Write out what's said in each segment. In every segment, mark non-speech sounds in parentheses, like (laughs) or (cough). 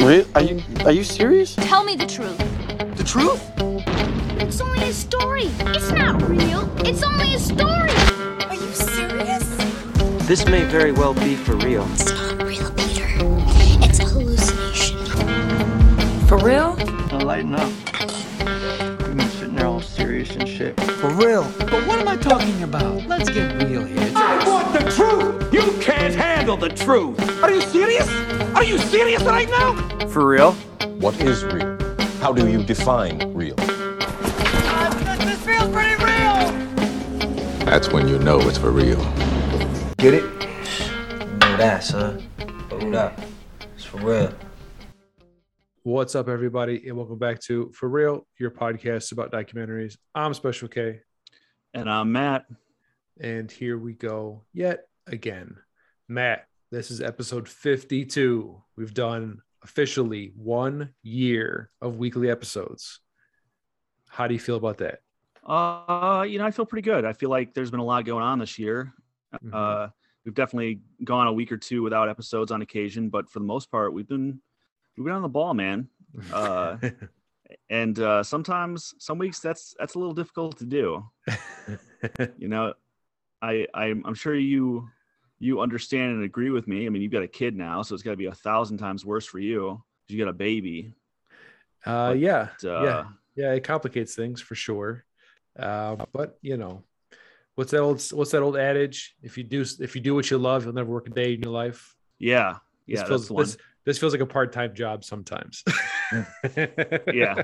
Re- Are you are you serious? Tell me the truth. The truth? It's only a story. It's not real. It's only a story. Are you serious? This may very well be for real. It's not real, Peter. It's a hallucination. For real? Now lighten up. You've been sitting there all serious and shit. For real. But what am I talking about? Let's get real here. I want the truth! You can't handle the truth! Are you serious? Are you serious right now? For real? What is real? How do you define real? this feels pretty real! That's when you know it's for real. Get it? know that, son. Hold up. It's for real. What's up, everybody, and welcome back to For Real, your podcast about documentaries. I'm Special K, And I'm Matt. and here we go yet again. Matt, this is episode 52. We've done officially one year of weekly episodes. How do you feel about that? Uh, you know, I feel pretty good. I feel like there's been a lot going on this year. Mhm. Uh, we've definitely gone a week or two without episodes on occasion, but for the most part, we've been we've been on the ball, man. Uh, (laughs) and uh, sometimes, some weeks, that's that's a little difficult to do. (laughs) You know, I I'm, I'm sure you you understand and agree with me. I mean, you've got a kid now, so it's got to be a thousand times worse for you. You got a baby. uh, But, yeah, Uh, yeah, yeah. It complicates things for sure. Uh, but you know, what's that old what's that old adage? If you do if you do what you love, you'll never work a day in your life. yeah, This yeah. feels, that's the one. This, this feels like a part-time job sometimes. (laughs) Yeah.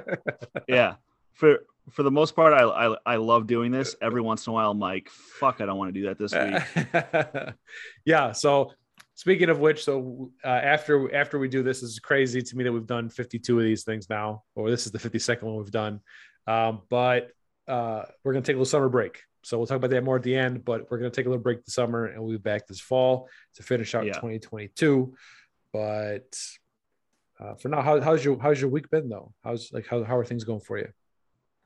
yeah for for the most part I, I i love doing this every once in a while i'm like fuck i don't want to do that this week (laughs) yeah. So speaking of which, so uh, after after we do this, this is crazy to me that we've done 52 of these things now, or this is the 52nd one we've done. Um, but uh, we're gonna take a little summer break. So we'll talk about that more at the end. But we're gonna take a little break this summer, and we'll be back this fall to finish out Yeah. 2022. But uh, for now, how, how's your how's your week been though? How's like how how are things going for you?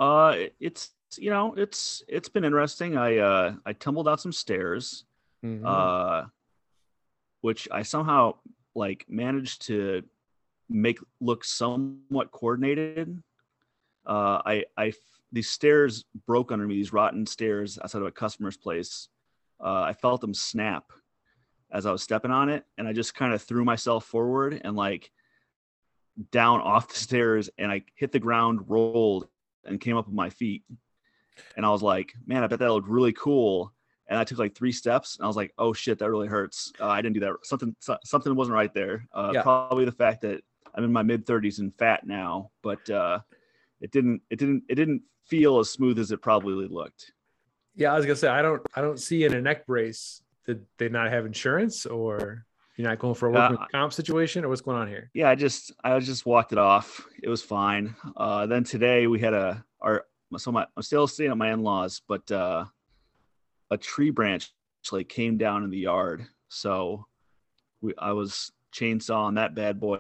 uh it- it's you know it's it's been interesting i uh i tumbled out some stairs Mhm. uh which i somehow like managed to make look somewhat coordinated uh i i these stairs broke under me these rotten stairs outside of a customer's place uh i felt them snap as i was stepping on it and i just kind of threw myself forward and like down off the (laughs) stairs and i hit the ground rolled and came up with my feet and i was like man i bet that looked really cool and I took like three steps, and I was like, "Oh shit, that really hurts." Uh, I didn't do that. Something so- something wasn't right there. Uh, Yeah. Probably the fact that I'm in my mid 30s and fat now, but uh, it didn't it didn't it didn't feel as smooth as it probably looked. Yeah, I was gonna say I don't I don't see in a neck brace did they not have insurance or you're not going for a workman Uh, comp situation or what's going on here? Yeah, I just I just walked it off. It was fine. Uh, then today we had a our so my I'm still staying at my in-laws, but uh, a tree branch like came down in the yard. So we I was chainsawing that bad boy.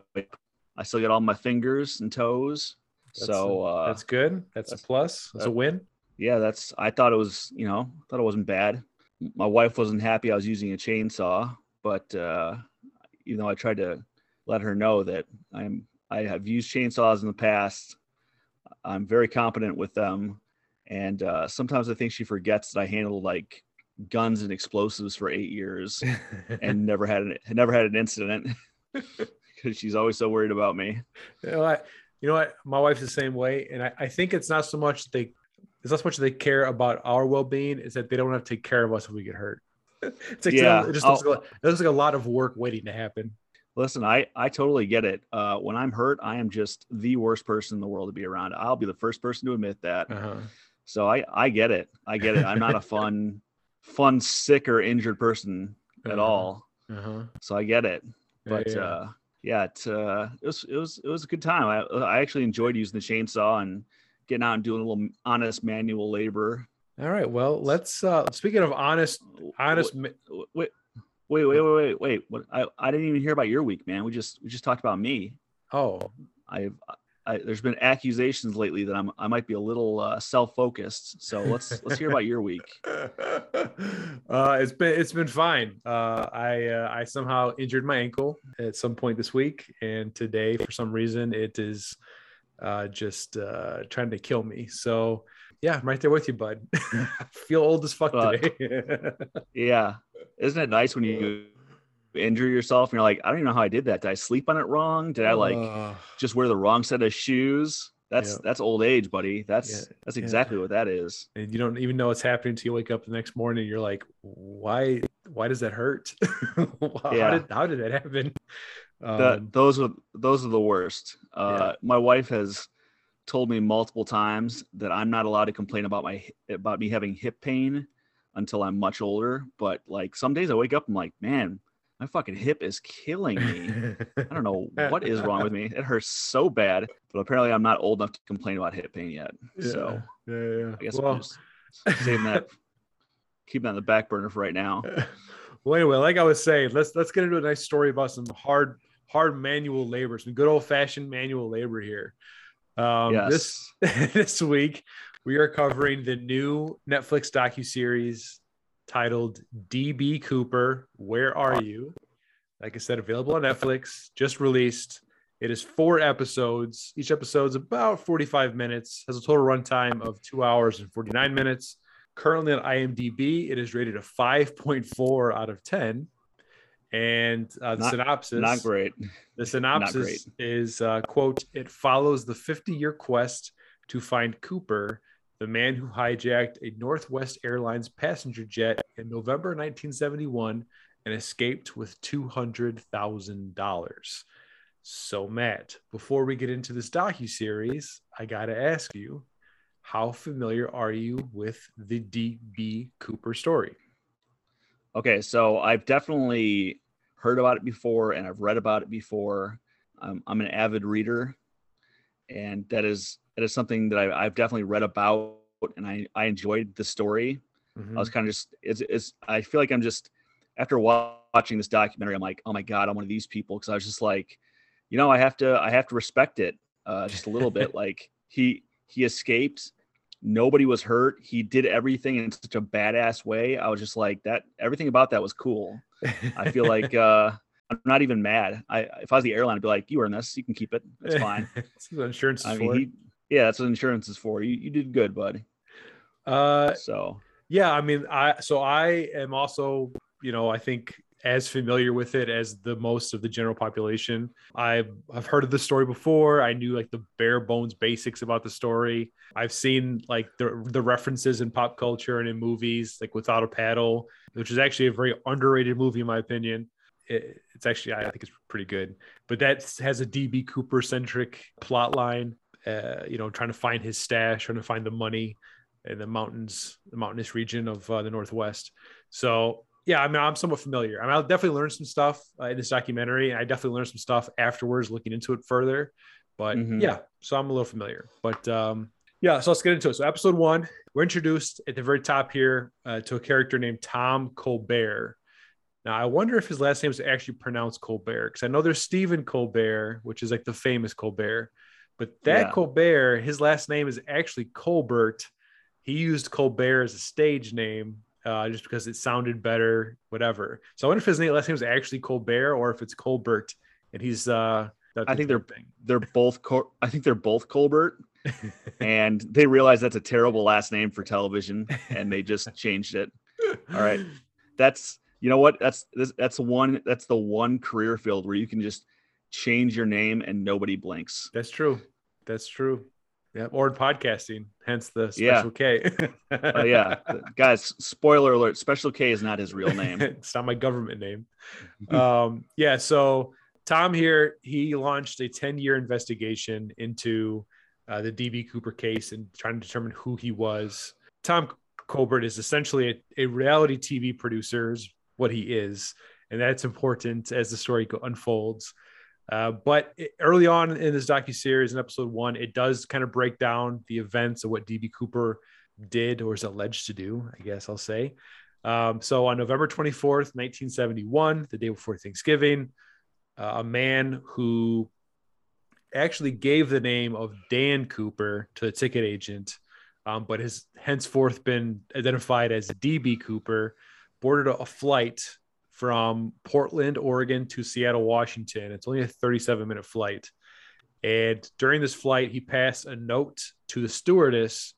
I still got all my fingers and toes. That's so a- uh, that's good. That's, that's- a plus. That's a win. yeah, that's I thought it was, you know, thought it wasn't bad. My wife wasn't happy I was using a chainsaw, but uh you know, I tried to let her know that I'm I have used chainsaws in the past. I'm very competent with them. And uh sometimes I think she forgets that I handled like guns and explosives for eight years (laughs) and never had an never had an incident (laughs) because she's always so worried about me. you know what? You know what? My wife's the same way, and I, I think it's not so much that they it's not so much they care about our well being. is that they don't have to take care of us if we get hurt. (laughs) It's like, Yeah. it just looks, like, it looks like a lot of work waiting to happen. Listen, I I totally get it. Uh, when I'm hurt, I am just the worst person in the world to be around. I'll be the first person to admit that. Uh-huh. So I I get it. I get it. I'm not a (laughs) fun, fun, sick or injured person at Uh-huh. all. Uh-huh. So I get it. Yeah, But yeah. uh, yeah, it, uh, it was it was it was a good time. I I actually enjoyed using the chainsaw and getting out and doing a little honest manual labor. All right. Well, let's uh speaking of honest honest Wait, wait, wait, wait, wait, wait. What? I, I didn't even hear about your week, man. We just we just talked about me. oh I've I, there's been accusations lately that I'm I might be a little uh, self-focused. So let's let's hear about your week. (laughs) uh, it's been it's been fine. Uh, I uh, I somehow injured my ankle at some point this week, and today for some reason it is uh, just uh, trying to kill me. So yeah, I'm right there with you, bud. (laughs) I feel old as fuck Uh, today. (laughs) Yeah, isn't it nice when you injure yourself and you're like, I don't even know how I did that. Did I sleep on it wrong? Did I like Uh, just wear the wrong set of shoes? That's Yeah. that's old age, buddy. That's Yeah, that's yeah. exactly what that is. and you don't even know what's happening until you wake up the next morning. You're like, why? Why does that hurt? (laughs) how Yeah. did how did that happen? That Um, those are those are the worst. Uh, Yeah. My wife has told me multiple times that I'm not allowed to complain about my about me having hip pain until I'm much older. But like some days I wake up, I'm like, man, my fucking hip is killing me. I don't know (laughs) what is wrong with me. It hurts so bad. But apparently I'm not old enough to complain about hip pain yet. So yeah, yeah, yeah. I guess well, I'm just saving that, (laughs) keeping that on the back burner for right now. (laughs) well, anyway, like I was saying, let's let's get into a nice story about some hard hard manual labor, some good old fashioned manual labor here. Um, This (laughs) this week we are covering the new Netflix docu series titled DB Cooper. Where are you? Like I said, available on Netflix, just released. It is four episodes. Each episode's about 45 minutes, has a total runtime of two hours and 49 minutes. Currently on IMDb, it is rated a 5.4 out of 10. And uh, the Not- synopsis Not great. the (laughs) synopsis is uh, quote, it follows the 50 year quest to find Cooper, the man who hijacked a Northwest Airlines passenger jet in November 1971 and escaped with $200,000. So, Matt, before we get into this docu-series, I got to ask you, how familiar are you with the DB Cooper story? Okay, so I've definitely heard about it before and I've read about it before. Um, I'm an avid reader, and that is that is something that I, I've definitely read about, and I I enjoyed the story. Mhm. I was kind of just it's, it's I feel like I'm just after watching this documentary, I'm like, oh my god, I'm one of these people because I was just like, you know, I have to I have to respect it uh, just a little bit. (laughs) Like he he escaped, nobody was hurt. He did everything in such a badass way. I was just like that. Everything about that was cool. I feel (laughs) like uh, I'm not even mad. I if I was the airline, I'd be like, you earn this, you can keep it. It's (laughs) fine. That's what insurance is I for. mean, he, yeah, that's what insurance is for. You you did good, buddy. uh, So Yeah, I mean, I so I am also, you know, I think as familiar with it as the most of the general population. I've I've heard of the story before. I knew like the bare bones basics about the story. I've seen like the the references in pop culture and in movies, like Without a Paddle, which is actually a very underrated movie in my opinion. It, it's actually I think it's pretty good, but that has a DB Cooper centric plot line. Uh, you know, trying to find his stash, trying to find the money in the mountains, the mountainous region of uh, the Northwest. So yeah, I mean, I'm somewhat familiar. I mean, I'll definitely learn some stuff uh, in this documentary. I definitely learned some stuff afterwards, looking into it further. But Mhm. yeah, so I'm a little familiar. But um, yeah, so let's get into it. So episode one, we're introduced at the very top here uh, to a character named Tom Colbert. Now, I wonder if his last name is actually pronounced Colbert because I know there's Stephen Colbert, which is like the famous Colbert, but that Yeah. Colbert, his last name is actually Colbert. He used Colbert as a stage name uh, just because it sounded better, whatever. So I wonder if his name, last name is actually Colbert or if it's Colbert, and he's. Uh, I think they're thing. they're both. Col- I think they're both Colbert, (laughs) and they realize that's a terrible last name for television, and they just (laughs) changed it. All right, that's you know what that's that's one that's the one career field where you can just change your name and nobody blinks. That's true. That's true. Yeah, or in podcasting, hence the Yeah. special K. (laughs) Oh yeah, guys. Spoiler alert: Special K is not his real name. (laughs) it's not my government name. (laughs) Um, yeah, so Tom here, he launched a 10 year investigation into uh, the DB Cooper case and trying to determine who he was. Tom Colbert is essentially a, a reality TV producer, is what he is, and that's important as the story unfolds. Uh, but early on in this docu series, in episode one, it does kind of break down the events of what DB Cooper did or is alleged to do. I guess I'll say. Um, so on November 24th, 1971, the day before Thanksgiving, uh, a man who actually gave the name of Dan Cooper to the ticket agent, um, but has henceforth been identified as DB Cooper, boarded a flight from Portland, Oregon to Seattle, Washington. It's only a 37 minute flight. And during this flight, he passed a note to the stewardess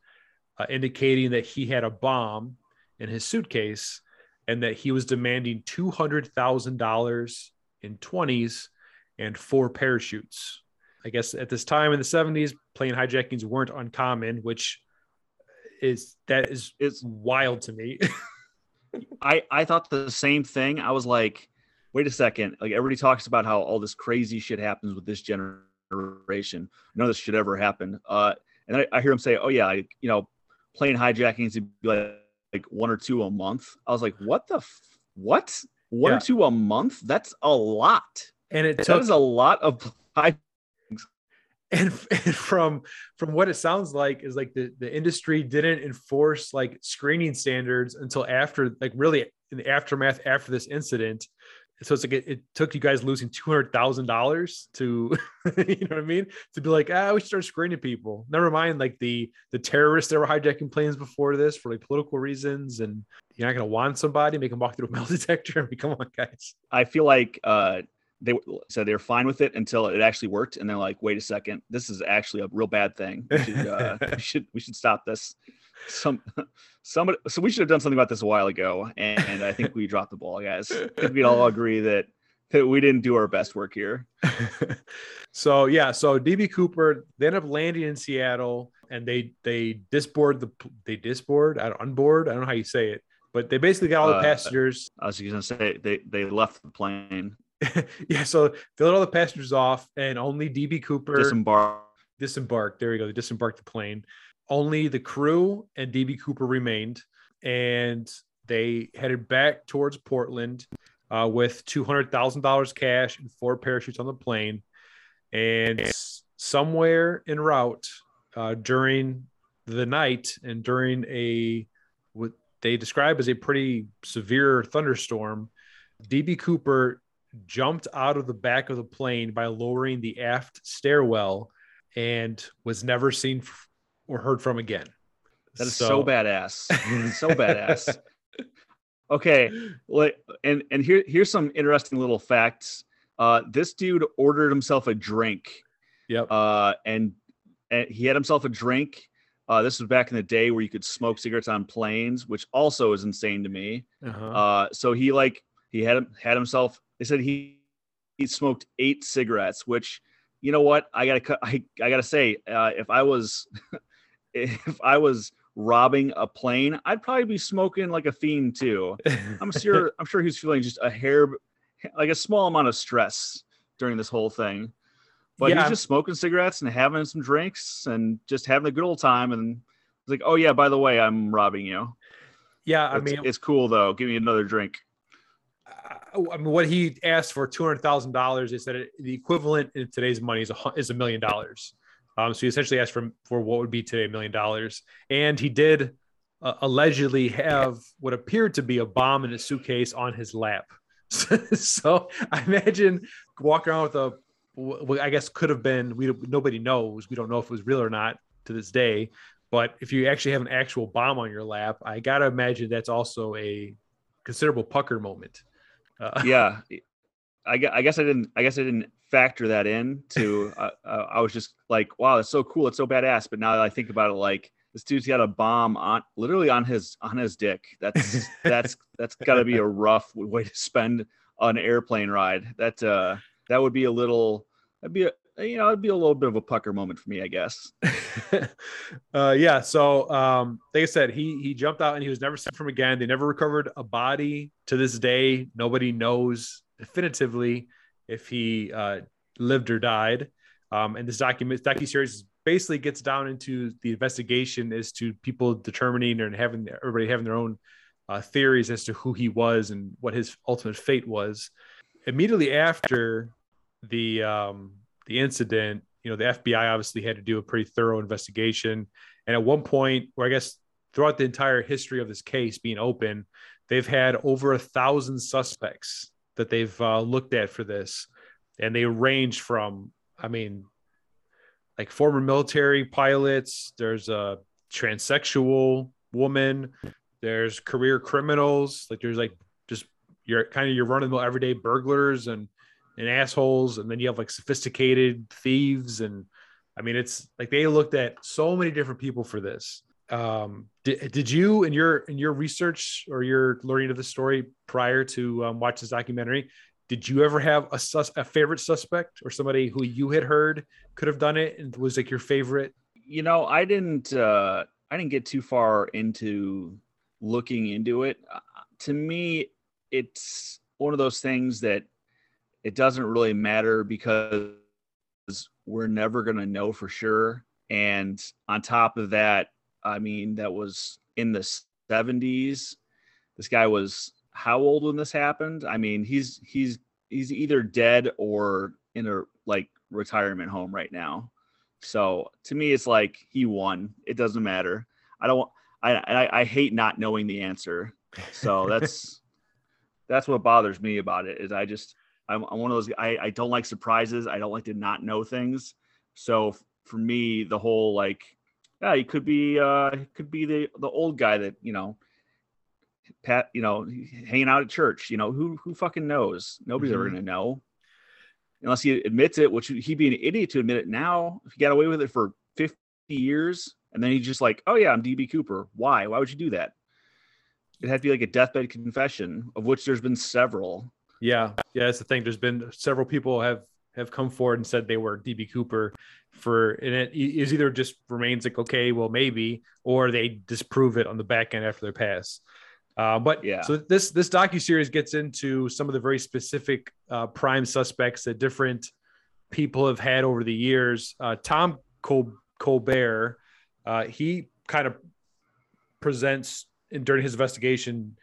uh, indicating that he had a bomb in his suitcase and that he was demanding $200,000 in 20s and four parachutes. I guess at this time in the 70s, plane hijackings weren't uncommon, which is that is It's wild to me. (laughs) I I thought the same thing. I was like, wait a second. Like everybody talks about how all this crazy shit happens with this generation. None of this should ever happen. Uh, and I, I hear him say, oh yeah, like, you know, plane hijackings would be like, like one or two a month. I was like, what the f- what? One Yeah. or two a month? That's a lot. and it That took is a lot of and, and from from what it sounds like is like the the industry didn't enforce like screening standards until after like really in the aftermath after this incident. So it's like it, it took you guys losing two hundred thousand dollars to (laughs) you know what I mean? To be like ah we should start screening people. Never mind like the the terrorists that were hijacking planes before this for like political reasons and you're not gonna want somebody make them walk through a metal (laughs) detector I mean come on guys. I feel like uh, they said they were fine with it until it actually worked, and they're like, "Wait a second, this is actually a real bad thing. We should, uh, (laughs) we should, we should stop this." Some, somebody, so we should have done something about this a while ago, and, and I think we dropped the ball, guys. I think we'd all agree that that we didn't do our best work here. (laughs) so yeah, so DB Cooper they end up landing in Seattle and they they disboard the they disboard I don't unboard I don't know how you say it, but they basically got all the Uh, passengers. I was going to say they they left the plane, (laughs) yeah, so they let all the passengers off and only DB Cooper disembarked. disembarked. There we go. They disembarked the plane. Only the crew and DB Cooper remained, and they headed back towards Portland uh, with two hundred thousand dollars cash and four parachutes on the plane. And somewhere en route uh, during the night and during a what they describe as a pretty severe thunderstorm, DB Cooper jumped out of the back of the plane by lowering the aft stairwell and was never seen or heard from again. That is so, badass. (laughs) so badass. Okay, like and and here here's some interesting little facts. Uh, this dude ordered himself a drink. Yep. Uh, and and he had himself a drink. Uh, this was back in the day where you could smoke cigarettes on planes, which also is insane to me. Uh-huh. Uh, so he like he had had himself. They said he he smoked eight cigarettes, which you know what I gotta cut. I I gotta say, uh, if I was (laughs) if I was robbing a plane, I'd probably be smoking like a fiend too. I'm sure (laughs) I'm sure he's feeling just a hair like a small amount of stress during this whole thing. But Yeah. he's just smoking cigarettes and having some drinks and just having a good old time. And it's like, oh yeah, by the way, I'm robbing you. yeah, I It's, mean, it's cool though. Give me another drink. I mean, what he asked for two hundred thousand dollars. They said it, the equivalent in today's money is a is a million dollars. Um, so he essentially asked for for what would be today a million dollars, and he did uh, allegedly have what appeared to be a bomb in a suitcase on his lap. (laughs) so I imagine walking around with a, I guess could have been. We nobody knows. We don't know if it was real or not to this day. But if you actually have an actual bomb on your lap, I gotta imagine that's also a considerable pucker moment. Uh, (laughs) yeah I, I guess i didn't i guess i didn't factor that in to uh, uh, i was just like wow it's so cool it's so badass but now that i think about it like this dude's got a bomb on literally on his on his dick. That's (laughs) that's that's got to be a rough way to spend an airplane ride. That uh that would be a little that'd be a you know it'd be a little bit of a pucker moment for me i guess (laughs) uh, yeah. So, um, like I said, he he jumped out and he was never seen from again. They never recovered a body to this day. Nobody knows definitively if he uh, lived or died. Um, and this document docu series basically gets down into the investigation as to people determining and having everybody having their own uh, theories as to who he was and what his ultimate fate was. Immediately after the um, the incident, you know, the FBI obviously had to do a pretty thorough investigation. And at one point, where I guess throughout the entire history of this case being open, they've had over a thousand suspects that they've uh, looked at for this, and they range from, I mean, like former military pilots. There's a transsexual woman. There's career criminals. Like there's like just your kind of your run of the everyday burglars and and assholes, and then you have like sophisticated thieves and I mean it's like they looked at so many different people for this. Um, did, did you in your in your research or your learning of the story prior to um, watch this documentary? Did you ever have a sus- a favorite suspect or somebody who you had heard could have done it and was like your favorite? You know, I didn't uh I didn't get too far into looking into it. Uh, to me, it's one of those things that it doesn't really matter because we're never going to know for sure. And on top of that, I mean, that was in the 70s. This guy was how old when this happened? I mean, he's he's he's either dead or in a like retirement home right now. So to me, it's like he won. It doesn't matter. I don't. I I, I hate not knowing the answer. So that's (laughs) that's what bothers me about it. Is I just I'm, I'm one of those. I I don't like surprises. I don't like to not know things. So for me, the whole like, yeah, he could be uh he could be the the old guy that you know. Pat, you know, hanging out at church. You know, who who fucking knows? Nobody's ever Mhm. gonna know unless he admits it, which he'd be an idiot to admit it now. If he got away with it for 50 years and then he's just like, oh yeah, I'm DB Cooper. Why? Why would you do that? It had to be like a deathbed confession, of which there's been several. Yeah, yeah, that's the thing. There's been several people have have come forward and said they were DB Cooper for, and it is either just remains like okay, well maybe, or they disprove it on the back end after their pass. Uh, but Yeah. so this this docu series gets into some of the very specific uh, prime suspects that different people have had over the years. Uh, Tom Col- Colbert, uh, he kind of presents in, during his investigation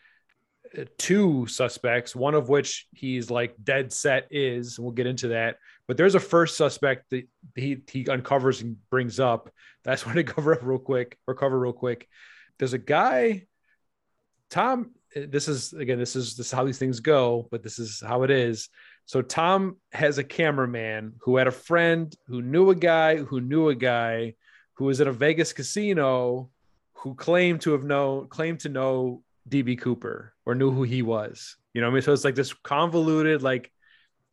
two suspects, one of which he's like dead set is, and we'll get into that. But there's a first suspect that he he uncovers and brings up. That's (laughs) when to cover up real quick or cover real quick. There's a guy, Tom. This is again, this is this is how these things go, but this is how it is. So Tom has a cameraman who had a friend who knew a guy who knew a guy who was at a Vegas casino who claimed to have known claimed to know DB Cooper or knew who he was. You know, what I mean, so it's like this convoluted, like,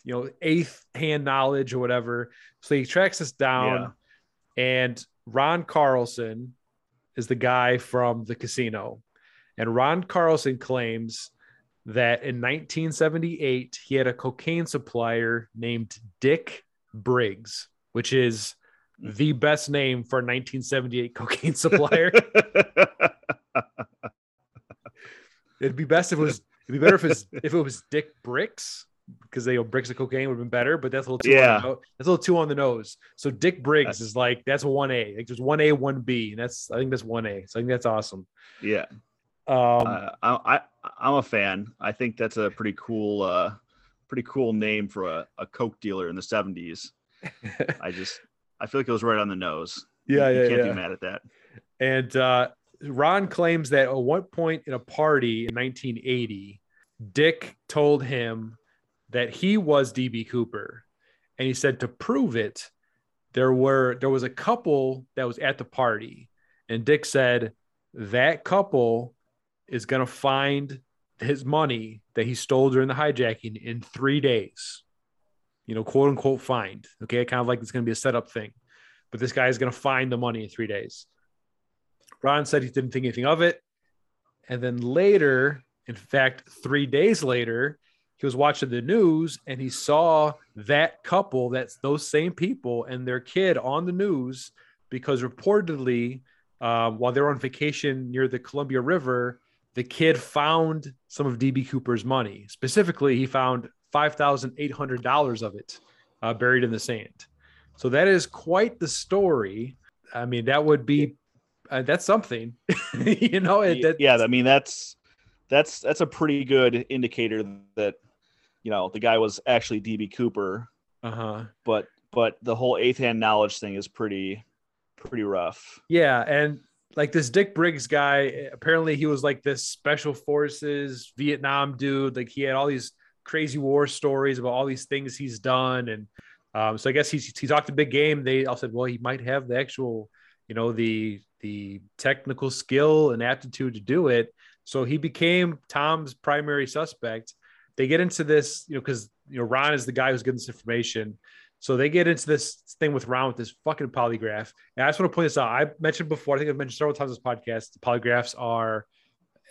you know, eighth hand knowledge or whatever. So he tracks us down, and Ron Carlson is the guy from the casino. And Ron Carlson claims that in 1978, he had a cocaine supplier named Dick Briggs, which is the best name for a 1978 cocaine (laughs) supplier. (laughs) It'd be best if it was. It'd be better if it's if it was Dick Bricks because they know bricks of cocaine would have been better. But that's a little too Yeah. on that's a little too on the nose. So Dick Briggs is like that's one A. Like there's one A, one B, and that's I think that's one A. So I think that's awesome. Yeah. Um, uh, I, I I'm a fan. I think that's a pretty cool uh pretty cool name for a, a coke dealer in the 70s. (laughs) I just I feel like it was right on the nose. Yeah, you yeah, can't yeah. be mad at that. And uh, Ron claims that at one point in a party in 1980, Dick told him that he was DB Cooper, and he said to prove it, there were there was a couple that was at the party, and Dick said that couple is going to find his money that he stole during the hijacking in three days. You know, quote unquote, find. Okay, kind of like it's going to be a setup thing, but this guy is going to find the money in three days. Ron said he didn't think anything of it. And then later, in fact, three days later, he was watching the news and he saw that couple, that's those same people and their kid on the news because reportedly, um, while they were on vacation near the Columbia River, the kid found some of DB Cooper's money. Specifically, he found $5,800 of it uh, buried in the sand. So that is quite the story. I mean, that would be uh, that's something, (laughs) you know. It, that, yeah, I mean that's that's that's a pretty good indicator that you know the guy was actually DB Cooper. Uh huh. But but the whole eighth hand knowledge thing is pretty pretty rough. Yeah, and like this Dick Briggs guy, apparently he was like this special forces Vietnam dude. Like he had all these crazy war stories about all these things he's done, and Um, so I guess he's he talked a big game. They all said, well, he might have the actual, you know, the the technical skill and aptitude to do it. So he became Tom's primary suspect. They get into this, you know, because you know Ron is the guy who's getting this information. So they get into this thing with Ron with this fucking polygraph. And I just want to point this out. I mentioned before, I think I've mentioned several times this podcast, the polygraphs are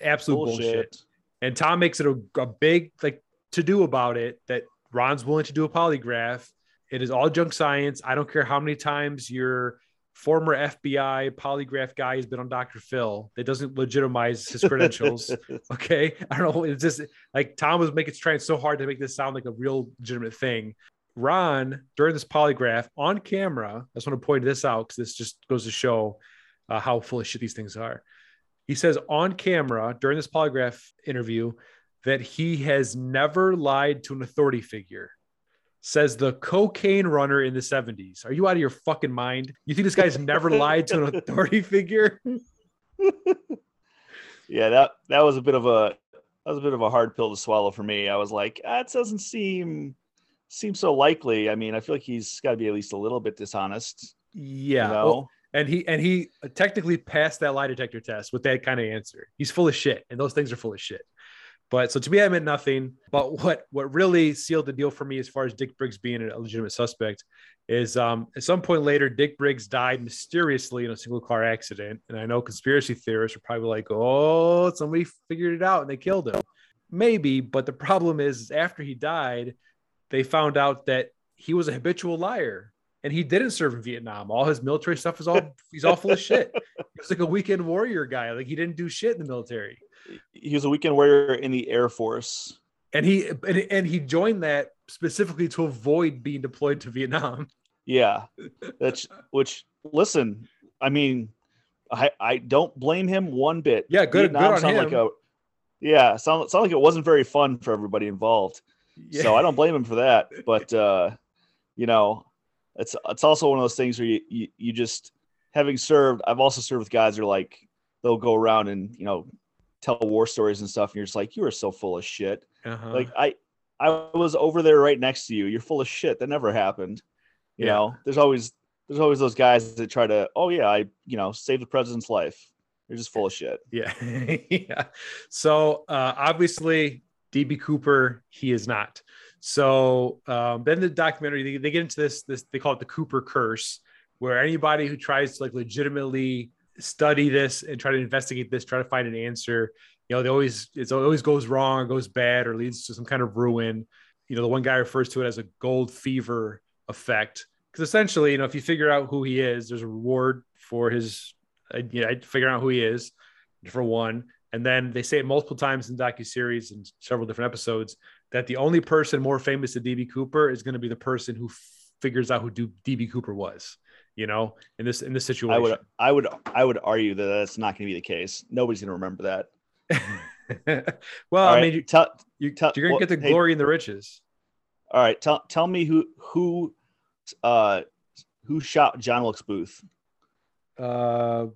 absolute bullshit. Bullshit. And Tom makes it a, a big like to do about it that Ron's willing to do a polygraph. It is all junk science. I don't care how many times your former FBI polygraph guy has been on Dr. Phil. That doesn't legitimize his credentials. (laughs) okay. I don't know. It's just like Tom was making trying so hard to make this sound like a real legitimate thing. Ron, during this polygraph on camera, I just want to point this out because this just goes to show uh, how full of shit these things are. He says on camera during this polygraph interview that he has never lied to an authority figure. Says the cocaine runner in the 70s. Are you out of your fucking mind? You think this guy's never lied to an (laughs) authority figure? yeah, that that was a bit of a that was a bit of a hard pill to swallow for me. I was like, ah, that doesn't seem seem so likely. I mean, I feel like he's got to be at least a little bit dishonest. Yeah. You know? Well, and he and he technically passed that lie detector test with that kind of answer. He's full of shit, and those things are full of shit. But so to me, I meant nothing. But what what really sealed the deal for me as far as Dick Briggs being a legitimate suspect is um, at some point later, Dick Briggs died mysteriously in a single car accident. And I know conspiracy theorists are probably like, oh, somebody figured it out and they killed him. Maybe, but the problem is after he died, they found out that he was a habitual liar and he didn't serve in Vietnam. All his military stuff is all he's all full of shit. (laughs) He was like a weekend warrior guy. Like he didn't do shit in the military. He was a weekend warrior in the Air Force. And he and, and he joined that specifically to avoid being deployed to Vietnam. Yeah. That's which listen, I mean, I I don't blame him one bit. Yeah, good, Vietnam good on sound him. like a yeah, sound, sound like it wasn't very fun for everybody involved. Yeah. So I don't blame him for that. But uh, you know, it's it's also one of those things where you, you you just having served. I've also served with guys who are like they'll go around and you know tell war stories and stuff, and you're just like you are so full of shit. Uh-huh. Like I I was over there right next to you. You're full of shit. That never happened. You Yeah. know, there's always there's always those guys that try to oh yeah I you know save the president's life. They're just full of shit. Yeah. (laughs) yeah. So uh, obviously, DB Cooper, he is not. So um, then the documentary, they, they get into this, this, they call it the Cooper curse, where anybody who tries to like legitimately study this and try to investigate this, try to find an answer, you know, they always, it's always goes wrong or goes bad or leads to some kind of ruin. You know, the one guy refers to it as a gold fever effect. Because essentially, you know, if you figure out who he is, there's a reward for his, uh, you know, figuring out who he is for one. And then they say it multiple times in docu series and several different episodes that the only person more famous than DB Cooper is going to be the person who f- figures out who DB Cooper was. You know, in this in this situation, I would I would I would argue that that's not going to be the case. Nobody's going to remember that. (laughs) well, All I right, mean, you, tell, you, tell- you're going to well, get the hey- glory and the riches. all right, tell tell me who who uh who shot John Wilkes Booth. Uh,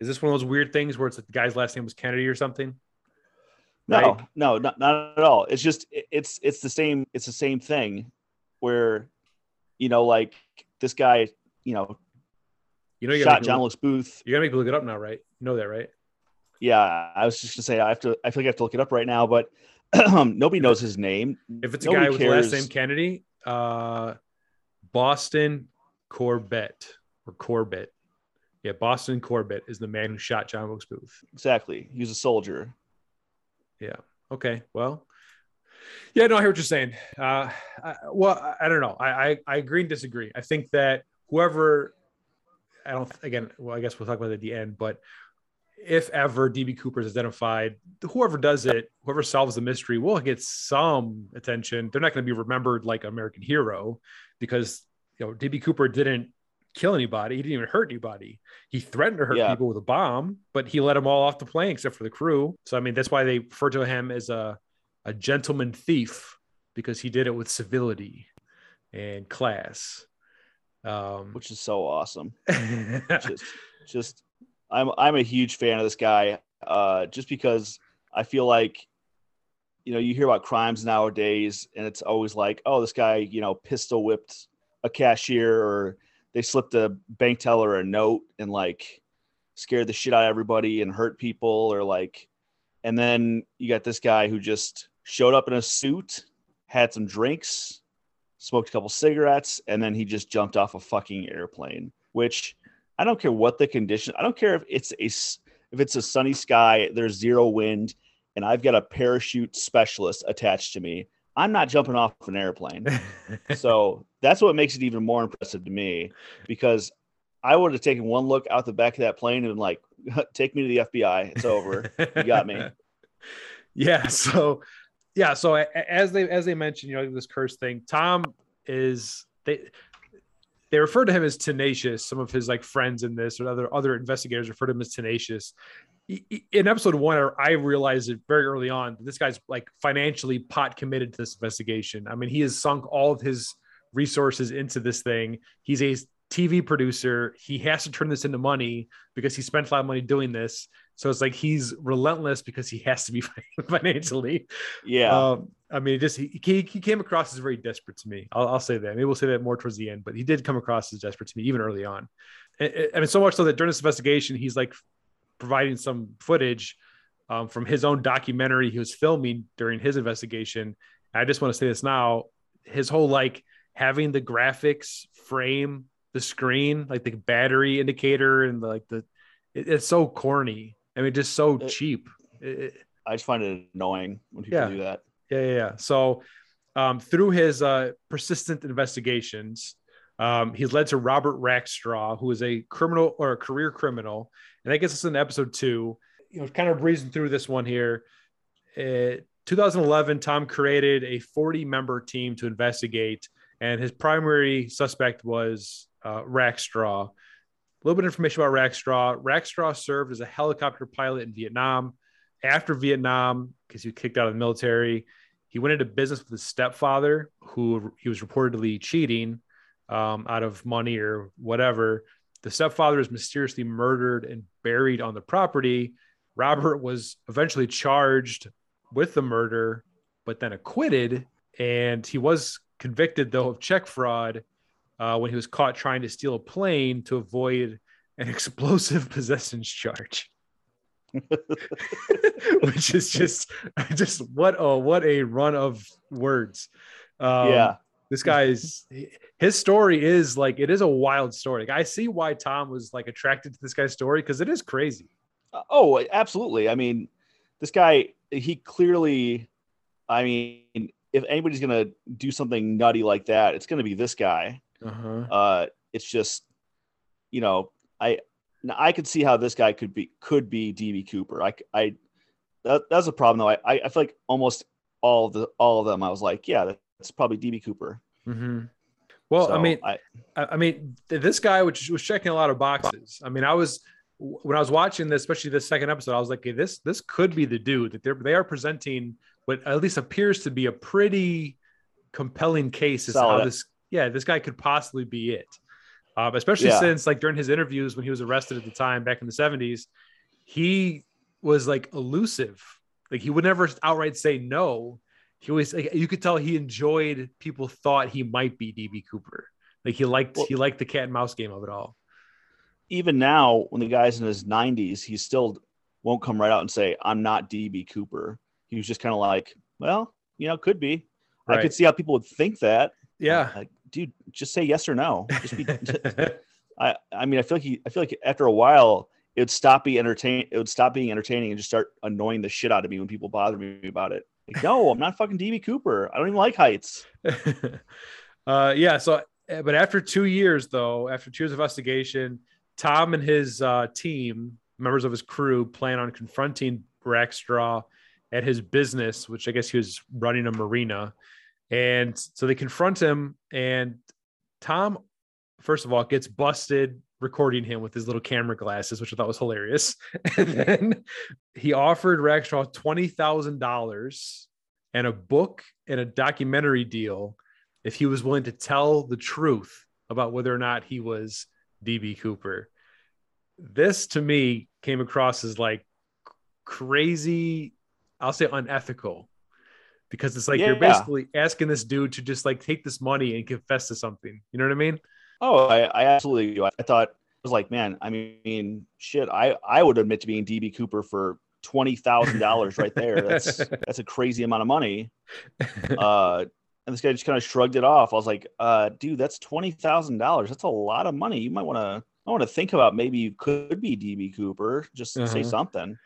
is this one of those weird things where it's like the guy's last name was Kennedy or something? No, Right. no, not, not at all. It's just it- it's it's the same it's the same thing where you know like this guy you know You know, you shot John Wilkes Booth. you gotta make me look it up now, right? You know that, right? Yeah, I was just gonna say I have to I feel like I have to look it up right now, but (clears throat) nobody knows his name. If it's a Nobody guy with the last name Kennedy, uh, Boston Corbett or Corbett. Yeah, Boston Corbett is the man who shot John Wilkes Booth. Exactly. He was a soldier. Yeah. Okay. Well, yeah, no, I hear what you're saying. Uh, I, well, I, I don't know. I, I I agree and disagree. I think that whoever, I don't again. Well, I guess we'll talk about it at the end. But if ever DB Cooper is identified, whoever does it, whoever solves the mystery, will get some attention. They're not going to be remembered like American hero because you know DB Cooper didn't kill anybody. He didn't even hurt anybody. He threatened to hurt Yeah. people with a bomb, but he let them all off the plane except for the crew. So I mean, that's why they refer to him as a a gentleman thief because he did it with civility and class. Um, which is so awesome. (laughs) just just I'm I'm a huge fan of this guy uh just because I feel like you know, you hear about crimes nowadays, and it's always like, oh, this guy, you know, pistol whipped a cashier, or they slipped a bank teller a note and like scared the shit out of everybody and hurt people, or like, and then you got this guy who just showed up in a suit, had some drinks, smoked a couple cigarettes, and then he just jumped off a fucking airplane. Which I don't care what the condition. I don't care if it's a if it's a sunny sky, there's zero wind, and I've got a parachute specialist attached to me. I'm not jumping off an airplane. (laughs) so that's what makes it even more impressive to me because I would have taken one look out the back of that plane and like, (laughs) take me to the FBI. It's over. You got me. (laughs) yeah so yeah so as they as they mentioned you know this curse thing tom is they they refer to him as tenacious. Some of his like friends in this or other other investigators refer to him as tenacious. In episode one i realized it very early on that this guy's like financially pot committed to this investigation. I mean he has sunk all of his resources into this thing. He's a tv producer. He has to turn this into money because he spent a lot of money doing this so it's like he's relentless because he has to be (laughs) financially. Yeah. Um, I mean, just he, he he came across as very desperate to me. I'll, I'll say that. Maybe we'll say that more towards the end, but he did come across as desperate to me even early on. And, and so much so that during this investigation, he's like providing some footage um, from his own documentary he was filming during his investigation. I just want to say this now: his whole like having the graphics frame the screen, like the battery indicator and the, like the, it- it's so corny. I mean, just so It- cheap. It- I just find it annoying when people Yeah. do that. yeah, yeah, yeah. So, um, through his uh, persistent investigations, um, he's led to Robert Rackstraw, who is a criminal or a career criminal, and that gets us in episode two. You know, kind of breezing through this one here. Uh, 2011, Tom created a 40-member team to investigate, and his primary suspect was uh, Rackstraw. A little bit of information about Rackstraw. Rackstraw served as a helicopter pilot in Vietnam. After Vietnam, because he was kicked out of the military, he went into business with his stepfather, who he was reportedly cheating um, out of money or whatever. The stepfather is mysteriously murdered and buried on the property. Robert was eventually charged with the murder, but then acquitted. And he was convicted, though, of check fraud uh, when he was caught trying to steal a plane to avoid an (laughs) explosive possessions charge. (laughs) Which is just, (laughs) just what a what a run of words. Um, yeah. this guy's his story is like it is a wild story. Like, I see why Tom was like attracted to this guy's story because it is crazy. Uh, Oh, absolutely. I mean, this guy, he clearly, I mean, if anybody's going to do something nutty like that, it's going to be this guy. Uh-huh. Uh, it's just, you know, I, I could see how this guy could be, could be DB Cooper. I, I, that, that's a problem though. I, I I feel like almost all of the, all of them, I was like, yeah, that's probably DB Cooper. hmm Well, I mean, I, I, mean, this guy which was checking a lot of boxes. I mean, I was when I was watching this, especially this second episode, I was like, this this could be the dude that they're they are presenting what at least appears to be a pretty compelling case as to how this yeah this guy could possibly be it. Um, especially Yeah. since like during his interviews when he was arrested at the time back in the 70s, he was like elusive. Like he would never outright say no. He always like, you could tell he enjoyed people thought he might be DB Cooper. Like he liked Well- he liked the cat and mouse game of it all. even now when the guy's in his 90s he still won't come right out and say i'm not db cooper he was just kind of like well you know could be i could see how people would think that Yeah. like dude just say yes or no. Just be (laughs) i i mean i feel like he i feel like after a while it would stop be entertain it would stop being entertaining and just start annoying the shit out of me when people bother me about it. Like no i'm not fucking db cooper. I don't even like heights. (laughs) Uh yeah, so uh, but after 2 years though, after 2 years of investigation, Tom and his uh team, members of his crew plan on confronting Rackstraw at his business, which I guess he was running a marina. And so they confront him and Tom first of all gets busted recording him with his little camera glasses, which I thought was hilarious. (laughs) And then he offered Rackstraw $20,000 and a book and a documentary deal if he was willing to tell the truth about whether or not he was DB Cooper. This to me came across as like crazy, I'll say unethical. Because it's like you're Yeah. basically asking this dude to just like take this money and confess to something. You know what I mean? Oh, I, I absolutely do. I thought I was like, man, I mean, shit, I, I would admit to being DB Cooper for twenty thousand dollars right there. That's (laughs) that's a crazy amount of money. Uh, and this guy just kind of shrugged it off. I was like, uh, dude, that's twenty thousand dollars. That's a lot of money. You might want to I want to think about maybe you could be DB Cooper. Just say Uh-huh. something.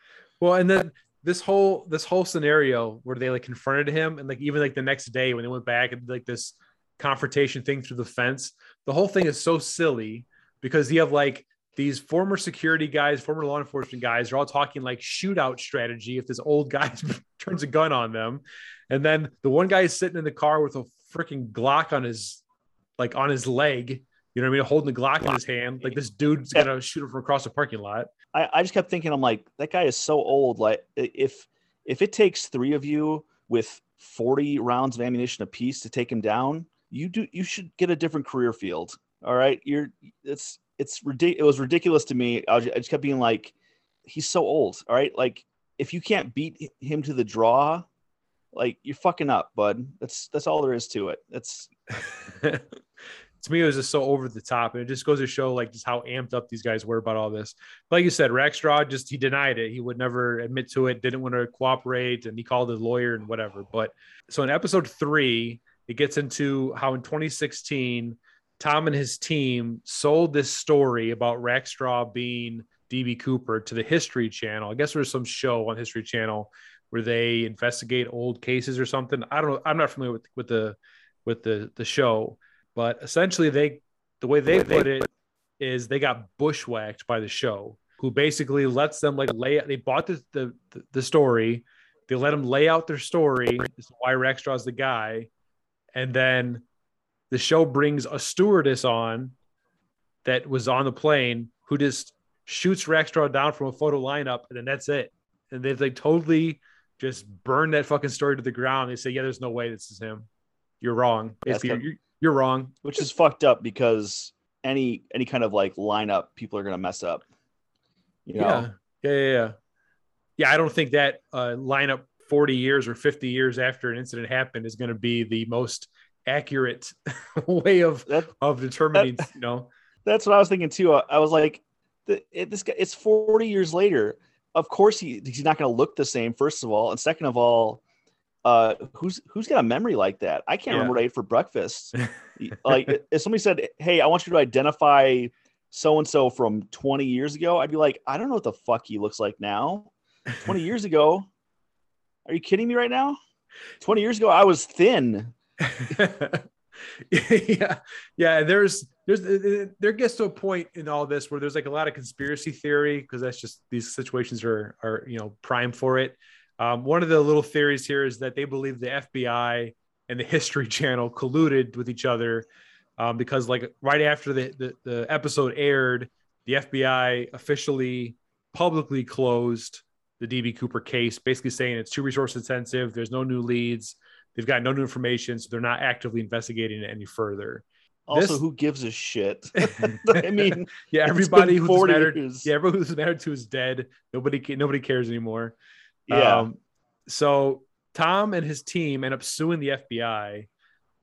Well, and then this whole this whole scenario where they like confronted him, and like even like the next day when they went back and like this confrontation thing through the fence, the whole thing is so silly because you have like these former security guys, former law enforcement guys, are all talking like shootout strategy if this old guy (laughs) turns a gun on them, and then the one guy is sitting in the car with a freaking Glock on his like on his leg. You know what I mean? Holding the Glock in his hand, like this dude's gonna shoot him from across the parking lot. I, I just kept thinking, I'm like, that guy is so old. Like, if if it takes three of you with 40 rounds of ammunition apiece to take him down, you do you should get a different career field. All right, you're it's it's ridiculous. It was ridiculous to me. I, was, I just kept being like, he's so old. All right, like if you can't beat him to the draw, like you're fucking up, bud. That's that's all there is to it. That's (laughs) to me, it was just so over the top, and it just goes to show like just how amped up these guys were about all this. But like you said, Rackstraw just he denied it. He would never admit to it. Didn't want to cooperate, and he called his lawyer and whatever. But so in episode three, it gets into how in 2016, Tom and his team sold this story about Rackstraw being DB Cooper to the History Channel. I guess there was some show on History Channel where they investigate old cases or something. I don't know. I'm not familiar with with the with the the show, but essentially they the way they put it is they got bushwhacked by the show, who basically lets them like lay. They bought the the, the story. They let them lay out their story. This is why Rackstraw's the guy, and then the show brings a stewardess on that was on the plane who just shoots Rackstraw down from a photo lineup, and then that's it. And they've like totally just burned that fucking story to the ground. They say, "Yeah, there's no way this is him. You're wrong. Kind- you're, you're wrong." which is fucked up because any any kind of like lineup, people are gonna mess up. You know, Yeah. yeah, yeah, yeah. Yeah, I don't think that uh, lineup 40 years or 50 years after an incident happened is going to be the most accurate (laughs) way of that of determining. you know, that's what I was thinking too. I, I was like, the, it, this guy, it's 40 years later. Of course, he, he's not going to look the same. First of all, and second of all, uh, who's who's got a memory like that? I can't Yeah. remember what I ate for breakfast. (laughs) like, if somebody said, "Hey, I want you to identify so and so from 20 years ago," I'd be like, "I don't know what the fuck he looks like now." 20 years ago, are you kidding me right now? 20 years ago, I was thin. (laughs) yeah, yeah. There's there's uh, there gets to a point in all this where there's like a lot of conspiracy theory because that's just these situations are are you know prime for it. Um, one of the little theories here is that they believe the FBI and the History (laughs) Channel colluded with each other um, because like right after the, the the episode aired, the FBI officially publicly closed the DB Cooper case, basically saying it's too resource intensive. There's no new leads. They've got no new information, so they're not actively investigating it any further. Also, This- who gives a shit? (laughs) (laughs) I mean, Yeah, everybody who's mattered, yeah, everyone who's mattered to is dead. Nobody, nobody cares anymore. Yeah. Um, so Tom and his team end up suing the FBI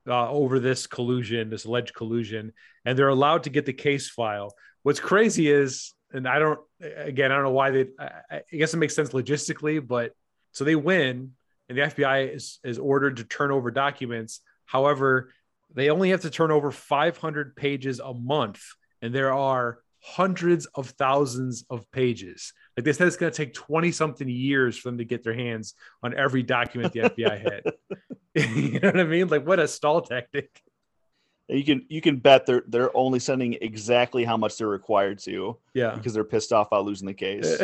uh, over this collusion, this alleged collusion, and they're allowed to get the case file. What's crazy is, and I don't, again, I don't know why they. I, I guess it makes sense logistically, but so they win, and the FBI is is ordered to turn over documents. However, they only have to turn over 500 pages a month, and there are hundreds of thousands of pages. Like they said, it's going to take 20 something years for them to get their hands on every document the FBI (laughs) had. (laughs) you know what I mean? Like, what a stall tactic. you can you can bet they're they're only sending exactly how much they're required to Yeah. because they're pissed off about losing the case.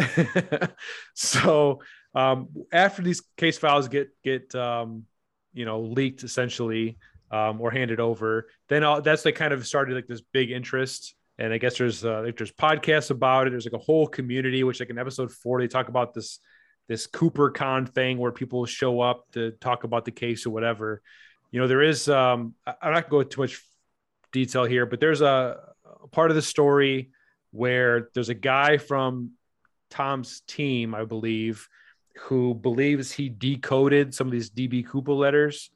(laughs) so um, after these case files get get um, you know leaked essentially um, or handed over, then all, that's like kind of started like this big interest. And I guess there's uh, like there's podcasts about it. There's like a whole community, which like in episode four they talk about this this Cooper Con thing where people show up to talk about the case or whatever. You know, there is um, I'm not going to go into too much detail here, but there's a, a part of the story where there's a guy from Tom's team, I believe, who believes he decoded some of these DB Cooper letters.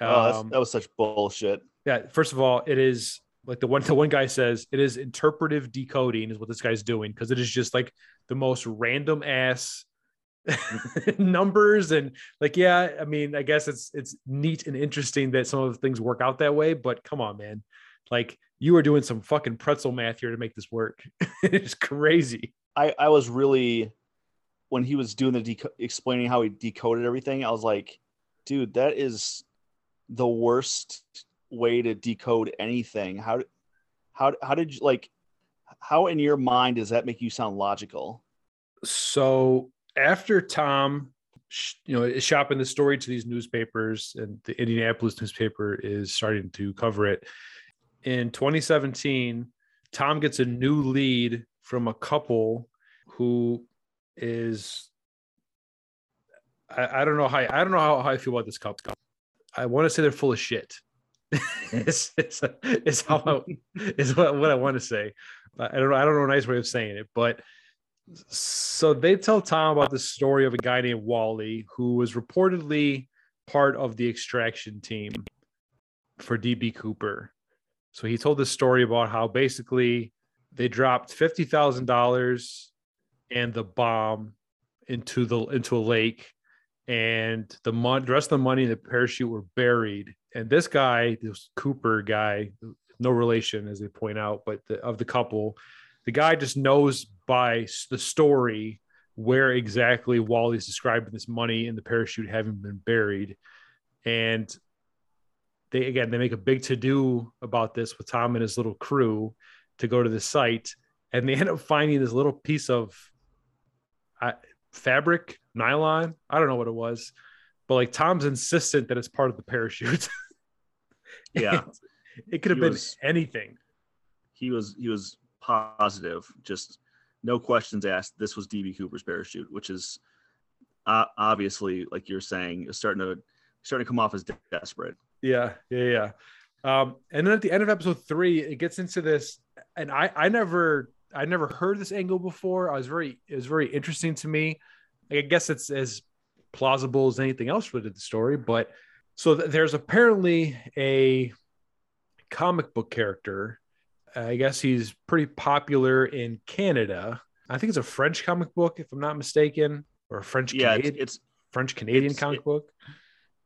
oh, Um, that was such bullshit. yeah, first of all, it is like the one the one guy says it is interpretive decoding is what this guy's doing because it is just like the most random ass (laughs) numbers and like yeah, I mean, I guess it's it's neat and interesting that some of the things work out that way, but come on, man. Like you are doing some fucking pretzel math here to make this work. (laughs) it's crazy. I I was really when he was doing the deco- explaining how he decoded everything. I was like, dude, that is the worst way to decode anything. How how how did you like? How in your mind does that make you sound logical? so after Tom, you know, is shopping the story to these newspapers, and the Indianapolis newspaper is starting to cover it. In 2017, Tom gets a new lead from a couple who is I, I don't know how I don't know how, how I feel about this couple. I want to say they're full of shit. (laughs) it's, it's, it's how I, is what, what I want to say. I don't know. I don't know a nice way of saying it, but so they tell Tom about the story of a guy named Wally who was reportedly part of the extraction team for DB Cooper. So he told this story about how basically they dropped fifty thousand dollars and the bomb into the into a lake, and the mon- the rest of the money and the parachute were buried. And this guy, this Cooper guy, no relation as they point out, but the, of the couple, the guy just knows by the story where exactly Wally's describing this money and the parachute having been buried. And they again they make a big to do about this with Tom and his little crew to go to the site, and they (laughs) end up finding this little piece of uh, fabric, nylon. I don't know what it was, but like Tom's insistent that it's part of the parachute. (laughs) Yeah. It could have He been was- anything. He was he was positive, just no questions asked. This was DB Cooper's parachute, which is uh, obviously, like you're saying, is starting to starting to come off as de- desperate. Yeah, yeah, yeah. Um, and then at the end of episode three, it gets into this, and I, I never, I never heard this angle before. I was very, it was very interesting to me. Like, I guess it's as plausible as anything else related to the story, but so th- there's apparently a comic book character. I guess he's pretty popular in Canada. I think it's a French comic book, if I'm not mistaken, or a French Yeah, it's Canadian, it's, French Canadian it's- comic it- book.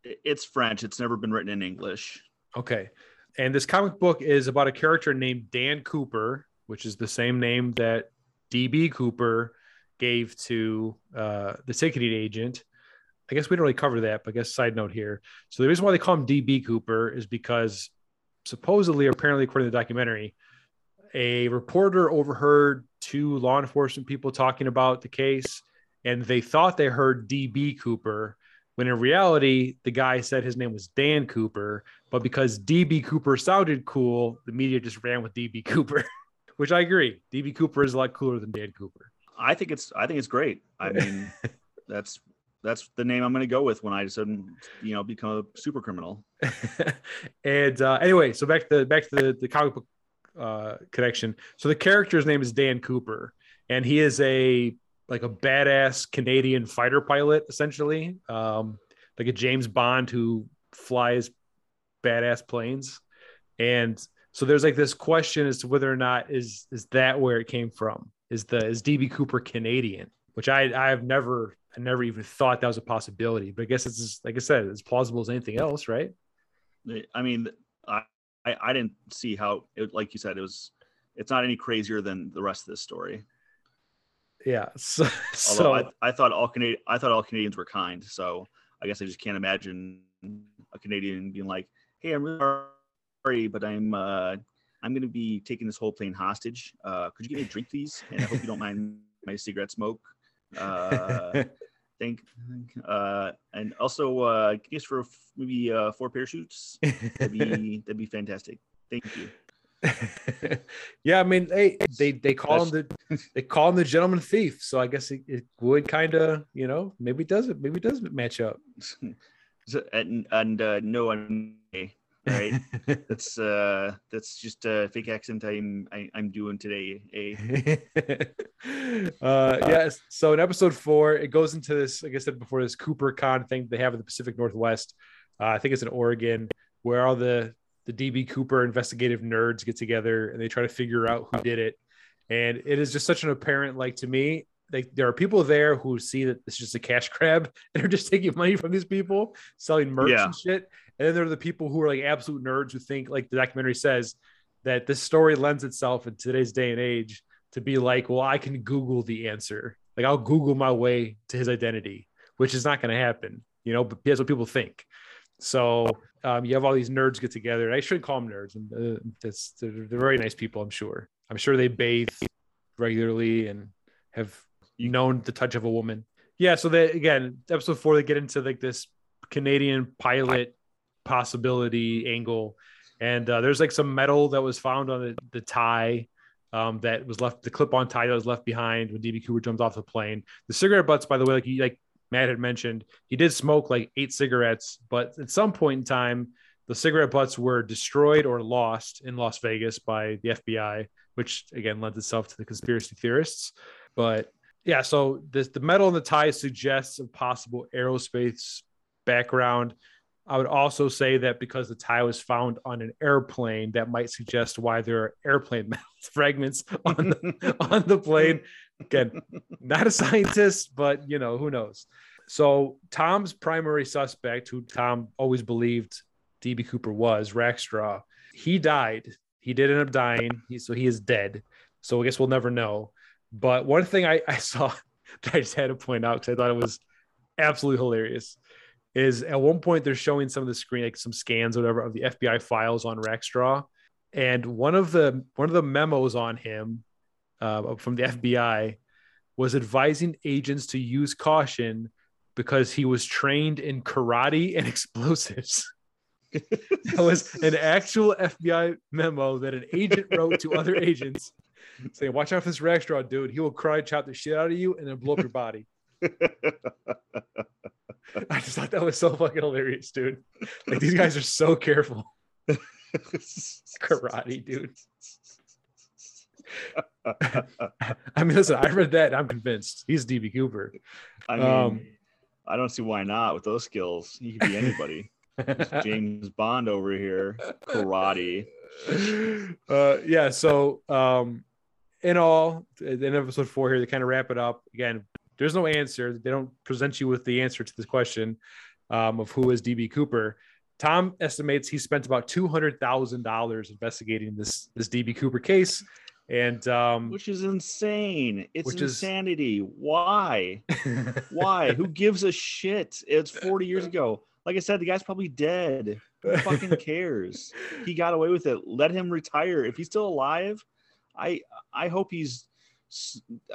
it's French. It's never been written in English. Okay. And this comic book is about a character named Dan Cooper, which is the same name that DB Cooper gave to uh, the ticketing agent. I guess we don't really cover that, but I guess side note here. So the reason why they call him DB Cooper is because supposedly, apparently, according to the documentary, a reporter overheard two law enforcement people talking about the case, and they thought they heard DB Cooper, when in reality, the guy said his name was Dan Cooper, but because DB Cooper sounded cool, the media just ran with DB Cooper, (laughs) which I agree. DB Cooper is a lot cooler than Dan Cooper. I think it's I think it's great. I mean, (laughs) that's that's the name I'm going to go with when I sudden you know become a super criminal. (laughs) and uh, anyway, so back to the back to the, the comic book uh, connection. So the character's name is Dan Cooper, and he is a like a badass Canadian fighter pilot, essentially, um, like a James Bond who flies badass planes. And so there's like this question as to whether or not is is that where it came from? Is the is DB Cooper Canadian? Which I I have never I never even thought that was a possibility. But I guess it's just, like I said, as plausible as anything else, right? I mean, I I, I didn't see how it like you said it was. It's not any crazier than the rest of this story. Yeah. (laughs) So, so I, I thought all Canadian I thought all Canadians were kind. So I guess I just can't imagine a Canadian being like, "Hey, I'm really sorry, but I'm uh, I'm going to be taking this whole plane hostage. Uh, could you get me a drink, please? And I hope you don't mind my cigarette smoke. (laughs) Uh, thank. Uh, and also, uh, I guess for maybe uh, four parachutes. That'd be (laughs) that'd be fantastic. Thank you. (laughs) yeah, I mean, they they they call him the they call him the gentleman thief. So I guess it, it would kind of, you know, maybe it doesn't maybe it does match up. (laughs) So- and and uh, no, I'm right? (laughs) that's uh that's just a fake accent I'm I, I'm doing today. Eh? (laughs) uh, yes. So in episode four, it goes into this, like I said before, this Cooper Con thing they have in the Pacific Northwest. Uh, I think it's in Oregon, where all the the DB Cooper investigative nerds get together and they try to figure out who did it. And it is just such an apparent, like to me, like there are people there who see that it's just a cash (laughs) grab and are just taking money from these people, selling merch Yeah. and shit. And then there are the people who are like absolute nerds who think, like the documentary says, that this story lends itself in today's day and age to be like, well, I can Google the answer. Like I'll Google my way to his identity, which is not going to happen, you know, but that's what people think. So um, you have all these nerds get together. And I shouldn't call them nerds. And uh, they're, they're very nice people, I'm sure. I'm sure they bathe regularly and have known the touch of a woman. Yeah. So they, again, episode four, they get into like this Canadian pilot possibility angle. And uh, there's like some metal that was found on the, the tie um, that was left, the clip on tie that was left behind when DB Cooper jumped off the plane. The cigarette butts, by the way, like you, like Matt had mentioned, he did smoke like eight cigarettes, but at some point in time, the cigarette butts were destroyed or lost in Las Vegas by the FBI, which again lends itself to the conspiracy theorists. But yeah, so this, the metal in the tie suggests a possible aerospace background. I would also say that because the tie was found on an airplane, that might suggest why there are airplane (laughs) fragments on the, (laughs) on the plane. Again, not a scientist, but you know, who knows? So Tom's primary suspect, who Tom always believed DB Cooper was, Rackstraw, he died. He did end up dying. He, so he is dead. So I guess we'll never know. But one thing I, I saw (laughs) that I just had to point out because I thought it was absolutely hilarious is at one point they're showing some of the screen, like some scans, whatever, of the FBI files on Rackstraw, and one of the one of the memos on him uh, from the FBI was advising agents to use caution because he was trained in karate and (laughs) explosives. that was an actual FBI memo that an agent wrote to other agents saying, Watch out for this Rackstraw dude. He will cry, chop the shit out of you and then blow up your body. (laughs) I just thought that was so fucking hilarious, dude. Like these guys are so careful. Karate, dude. (laughs) I mean, listen, I read that. I'm convinced he's DB Cooper. I mean, Um, I don't see why not with those skills. He could be anybody. (laughs) James Bond over here, karate. uh, yeah. So, um, in all, in episode four here, they kind of wrap it up. Again, there's no answer. They don't present you with the answer to this question um, of who is DB Cooper. Tom estimates he spent about two hundred thousand dollars investigating this this DB Cooper case, and um, Which is insane. It's Which is- insanity. Why? (laughs) Why? Who gives a shit? It's 40 years ago. Like I said, the guy's probably dead. Who (laughs) fucking cares? He got away with it. Let him retire. If he's still alive, I I hope he's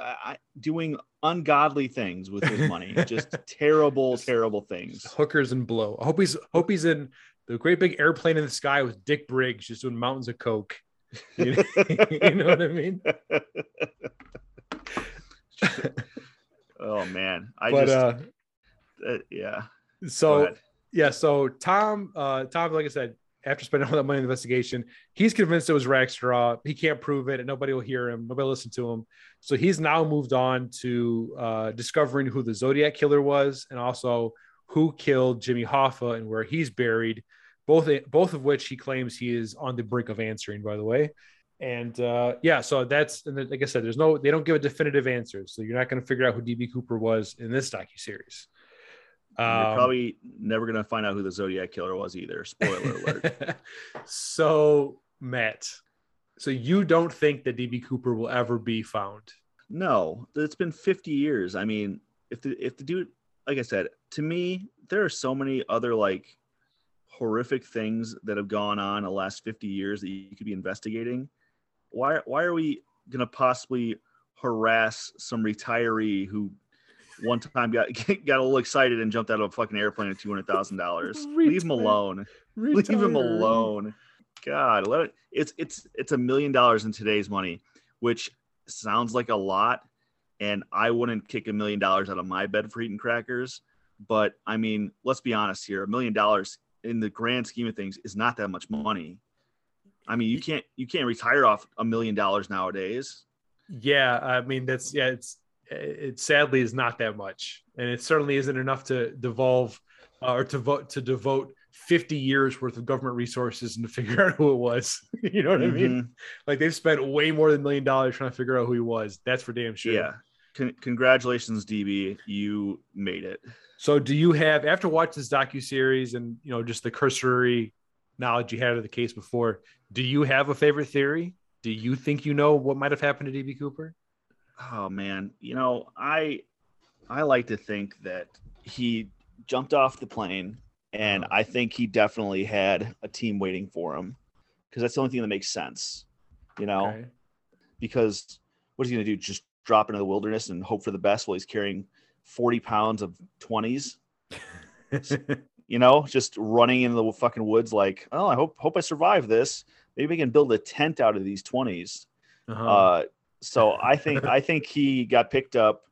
I- doing ungodly things with his money. (laughs) Just terrible, terrible things. hookers and blow. I hope he's hope he's in the great big airplane in the sky with Dick Briggs just doing mountains of coke. (laughs) You know, you know what I mean? (laughs) oh man, I but just uh, uh, yeah. So yeah, so Tom, uh, Tom, like I said, after spending all that money in the investigation, he's convinced it was Rackstraw. He can't prove it, and nobody will hear him. Nobody will listen to him. So he's now moved on to uh, discovering who the Zodiac killer was, and also who killed Jimmy Hoffa and where he's buried. Both both of which he claims he is on the brink of answering. By the way. And uh, yeah, so that's and like I said, there's no they don't give a definitive answer, so you're not going to figure out who DB Cooper was in this docu series. You're Um, probably never gonna find out who the Zodiac killer was either. Spoiler alert. (laughs) so Matt, so you don't think that DB Cooper will ever be found? No, it's been 50 years. I mean, if the if the dude, like I said, to me, there are so many other like horrific things that have gone on in the last 50 years that you could be investigating. Why why are we gonna possibly harass some retiree who one time got (laughs) got a little excited and jumped out of a fucking airplane at two hundred thousand dollars? (laughs) Leave him Retire- alone. Leave him alone. God, let it, it's it's it's a million dollars in today's money, which sounds like a lot, and I wouldn't kick a million dollars out of my bed for eating crackers. But I mean, let's be honest here: a million dollars in the grand scheme of things is not that much money. I mean, you can't you can't retire off a million dollars nowadays. Yeah, I mean that's yeah, it's it sadly is not that much, and it certainly isn't enough to devolve uh, or to vote to devote 50 years worth of government resources and to (laughs) figure out who it was. (laughs) you know what I mean? Mhm. Like they've spent way more than a million dollars trying to figure out who he was. That's for damn sure. Yeah. Con- congratulations, DB. You made it. So do you have after watching this docu series and you know just the cursory knowledge you had of the case before, do you have a favorite theory? Do you think you know what might have happened to DB Cooper? Oh man, you know, I I like to think that he jumped off the plane and I think he definitely had a team waiting for him because that's the only thing that makes sense. You know, Okay. because what is he going to do? Just drop into the wilderness and hope for the best while he's carrying 40 pounds of 20s? (laughs) you know, just running into the fucking woods like, oh, I hope hope I survive this. Maybe we can build a tent out of these 20s. Uh-huh. Uh, so I think I think he got picked up,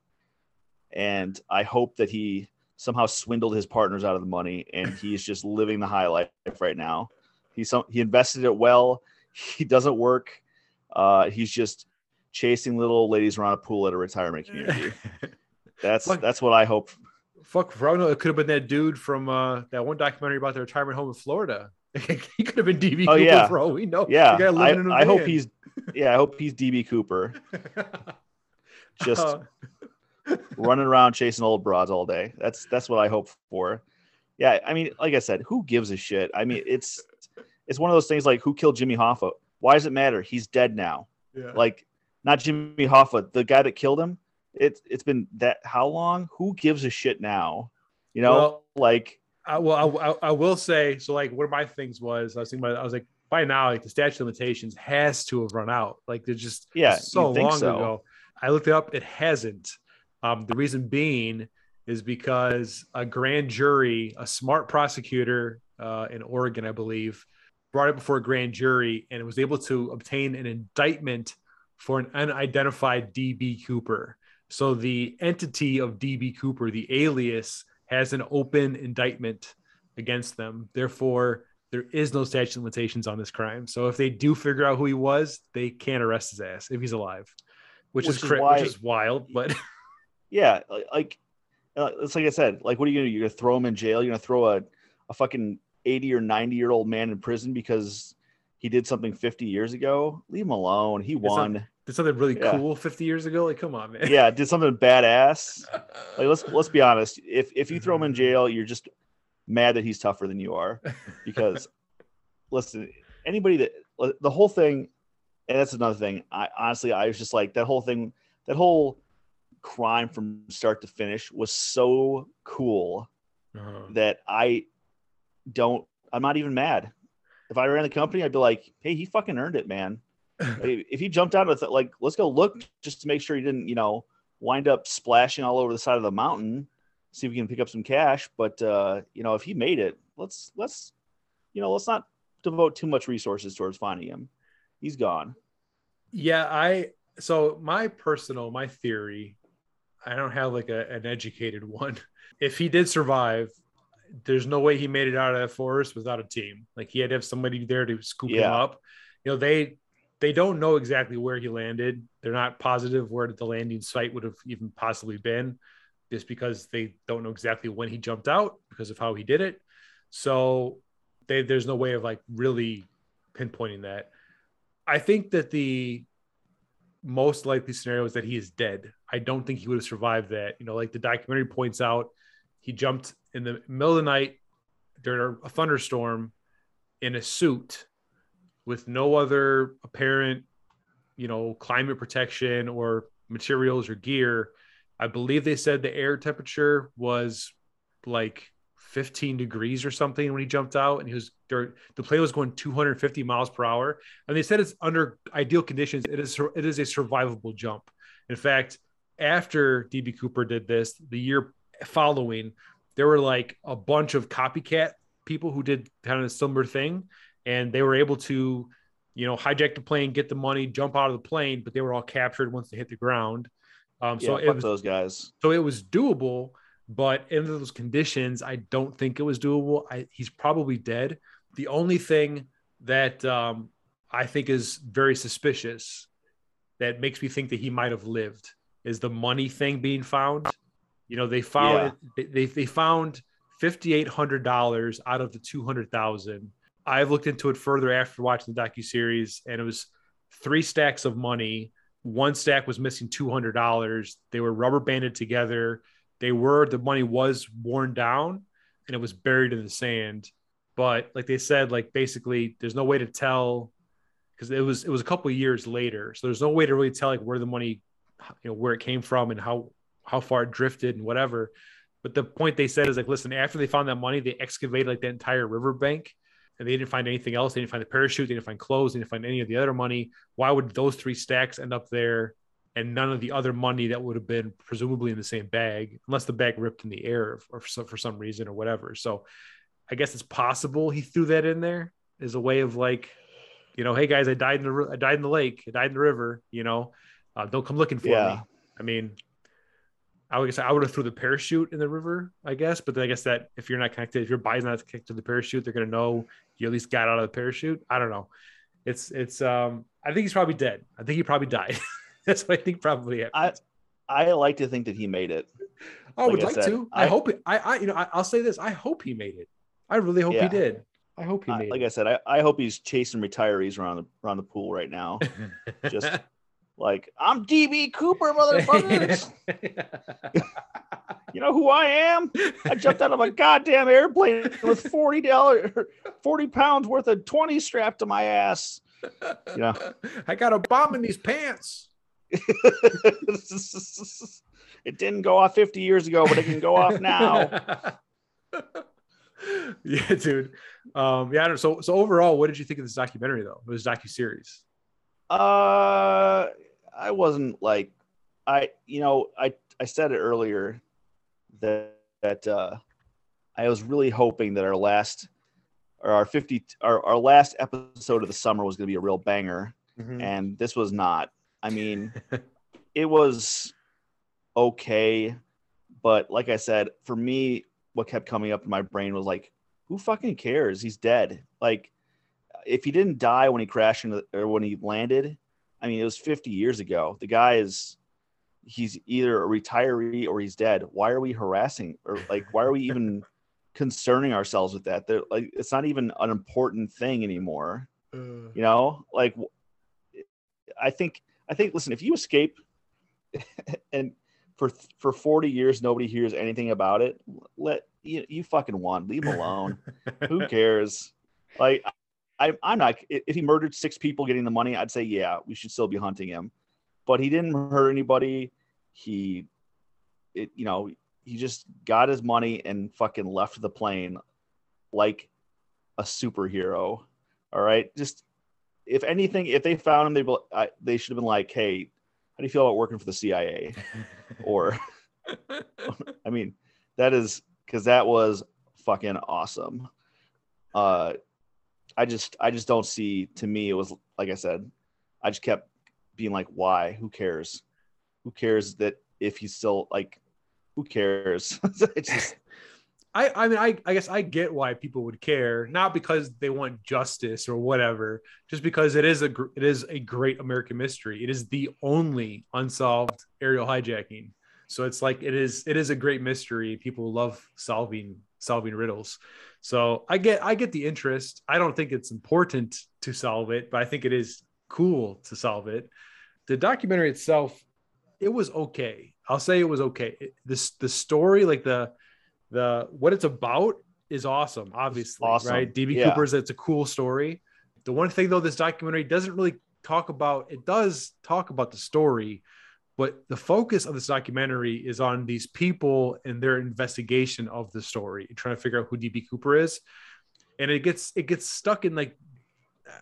and I hope that he somehow swindled his partners out of the money, and he's just living the high life right now. He's some, he invested it well. He doesn't work. Uh, he's just chasing little old ladies around a pool at a retirement community. (laughs) That's Fuck. that's what I hope. Fuck, for all I know, it could have been that dude from uh, that one documentary about the retirement home in Florida. (laughs) he could have been DB Oh, Cooper yeah. for all we know. Yeah, I, living in a I hope he's yeah I hope he's DB Cooper (laughs) just Uh, running around chasing old broads all day. That's that's what I hope for. Yeah, I mean, like I said, who gives a shit? I mean, it's it's one of those things like who killed Jimmy Hoffa? Why does it matter? He's dead now. yeah. Like not Jimmy Hoffa, the guy that killed him. It's it's been that how long? Who gives a shit now? You know, Well, like I, well, I, I, will say so. Like, one of my things was I was thinking about. I was like, by now, like the statute of limitations has to have run out. Like, they're just Yeah, so long so. ago. I looked it up. It hasn't. Um, the reason being is because a grand jury, a smart prosecutor uh, in Oregon, I believe, brought it before a grand jury and was able to obtain an indictment for an unidentified DB Cooper. So the entity of DB Cooper, the alias, has an open indictment against them. Therefore, there is no statute of limitations on this crime. So if they do figure out who he was, they can't arrest his ass if he's alive, which, Which is, why- which is wild. But (laughs) yeah, like, like uh, it's like I said, like what are you gonna do? You're gonna throw him in jail? You're gonna throw a, a fucking 80 or 90 year old man in prison because he did something 50 years ago? Leave him alone. He not- won. Did something really Yeah. cool 50 years ago. Like, come on, man. yeah, did something badass. (laughs) Like let's let's be honest. If if you throw him in jail, you're just mad that he's tougher than you are. Because (laughs) listen, anybody that the whole thing, and that's another thing. I honestly I was just like that whole thing, that whole crime from start to finish was so cool Uh-huh. that I don't I'm not even mad. If I ran the company, I'd be like, hey, he fucking earned it, man. If he jumped out with it, like, let's go look just to make sure he didn't, you know, wind up splashing all over the side of the mountain. See if we can pick up some cash. But uh, you know, if he made it, let's let's you know, let's not devote too much resources towards finding him. He's gone. Yeah, I so my personal my theory, I don't have like a, an educated (laughs) one. If he did survive, there's no way he made it out of that forest without a team. Like he had to have somebody there to scoop him up. You know, they they don't know exactly where he landed. They're not positive where the landing site would have even possibly been, just because they don't know exactly when he jumped out because of how he did it. So they, there's no way of like really pinpointing that. I think that the most likely scenario is that he is dead. I don't think he would have survived that. You know, like the documentary points out, he jumped in the middle of the night during a thunderstorm in a suit with no other apparent, you know, climate protection or materials or gear. I believe they said the air temperature was like 15 degrees or something when he jumped out and he was the plane was going 250 miles per hour and they said it's under ideal conditions it is it is a survivable jump in fact after db cooper did this the year following there were like a bunch of copycat people who did kind of a similar thing and they were able to you know hijack the plane get the money jump out of the plane but they were all captured once they hit the ground um, so yeah, it was those guys. so it was doable but in those conditions, I don't think it was doable. I, he's probably dead. The only thing that um, I think is very suspicious that makes me think that he might have lived is the money thing being found. You know, they found they, they, they found fifty eight hundred dollars out of the two hundred thousand. I've looked into it further after watching the docu series, and it was three stacks of money. One stack was missing two hundred dollars. They were rubber banded together. They were the money was worn down, and it was buried in the sand. But like they said, like basically, there's no way to tell because it was it was a couple years later, so there's no way to really tell like where the money, you know, where it came from and how how far it drifted and whatever. But the point they said is like, listen, after they found that money, they excavated like the entire riverbank and they didn't find anything else. They didn't find the parachute, they didn't find clothes, they didn't find any of the other money. Why would those three stacks end up there and none of the other money that would have been presumably in the same bag, unless the bag ripped in the air or for some, for some reason or whatever? So I guess it's possible he threw that in there as a way of like, you know, hey guys, I died in the I died in the lake, I died in the river. You know, uh, don't come looking for Yeah. me. I mean, I would guess I would have threw the parachute in the river, I guess. But then I guess that if you're not connected, if your body's not connected to the parachute, they're gonna know you at least got out of the parachute. I don't know. It's it's um I think he's probably dead. I think he probably died. (laughs) That's what I think probably happened. I I like to think that he made it. I would like I like said, to. I, I- hope it, I I you know I, I'll say this. I hope he made it. I really hope Yeah. he did. I hope he made like it. I said, I, I hope he's chasing retirees around the around the pool right now. (laughs) just like I'm DB Cooper, motherfuckers. (laughs) you know who I am? I jumped out of a goddamn airplane with forty dollars, forty pounds worth of twenty strapped to my ass. Know, I got a bomb in these pants. (laughs) it didn't go off fifty years ago, but it can go off now. (laughs) yeah, dude. Um, yeah. I don't, so, so overall, what did you think of this documentary though? It was docu series. Uh, I wasn't like, I you know I I said it earlier that that uh, I was really hoping that our last or our fifty our, our last episode of the summer was going to be a real banger, and this was not. I mean, (laughs) it was okay, but like I said, for me, what kept coming up in my brain was like, who fucking cares? He's dead. Like, if he didn't die when he crashed into, or when he landed, I mean, it was 50 years ago. The guy is, he's either a retiree or he's dead. Why are we harassing or like, why are we even (laughs) concerning ourselves with that? They're like, it's not even an important thing anymore. Mm. You know, like, I think, I think, listen, if you escape (laughs) and for, for 40 years, nobody hears anything about it, let you, you fucking won. Leave him alone. (laughs) Who cares? Like, I, I'm not. If he murdered six people getting the money, I'd say yeah, we should still be hunting him. But he didn't hurt anybody. He, it, you know, he just got his money and fucking left the plane like a superhero. All right, just if anything, if they found him, they they should have been like, hey, how do you feel about working for the CIA? (laughs) or, I mean, that is because that was fucking awesome. Uh, I just I just don't see to me it was like I said, I just kept being like, why? Who cares? Who cares that if he's still like who cares? (laughs) just (laughs) I, I mean, I, I guess I get why people would care, not because they want justice or whatever, just because it is a gr- it is a great American mystery. It is the only unsolved aerial hijacking. So it's like it is it is a great mystery. People love solving solving riddles. So I get I get the interest. I don't think it's important to solve it, but I think it is cool to solve it. The documentary itself, it was okay. I'll say it was okay. It, this the story, like the the what it's about is awesome obviously awesome. right db Yeah. cooper's it's a cool story the one thing though this documentary doesn't really talk about it does talk about the story but the focus of this documentary is on these people and their investigation of the story trying to figure out who db cooper is. And it gets it gets stuck in like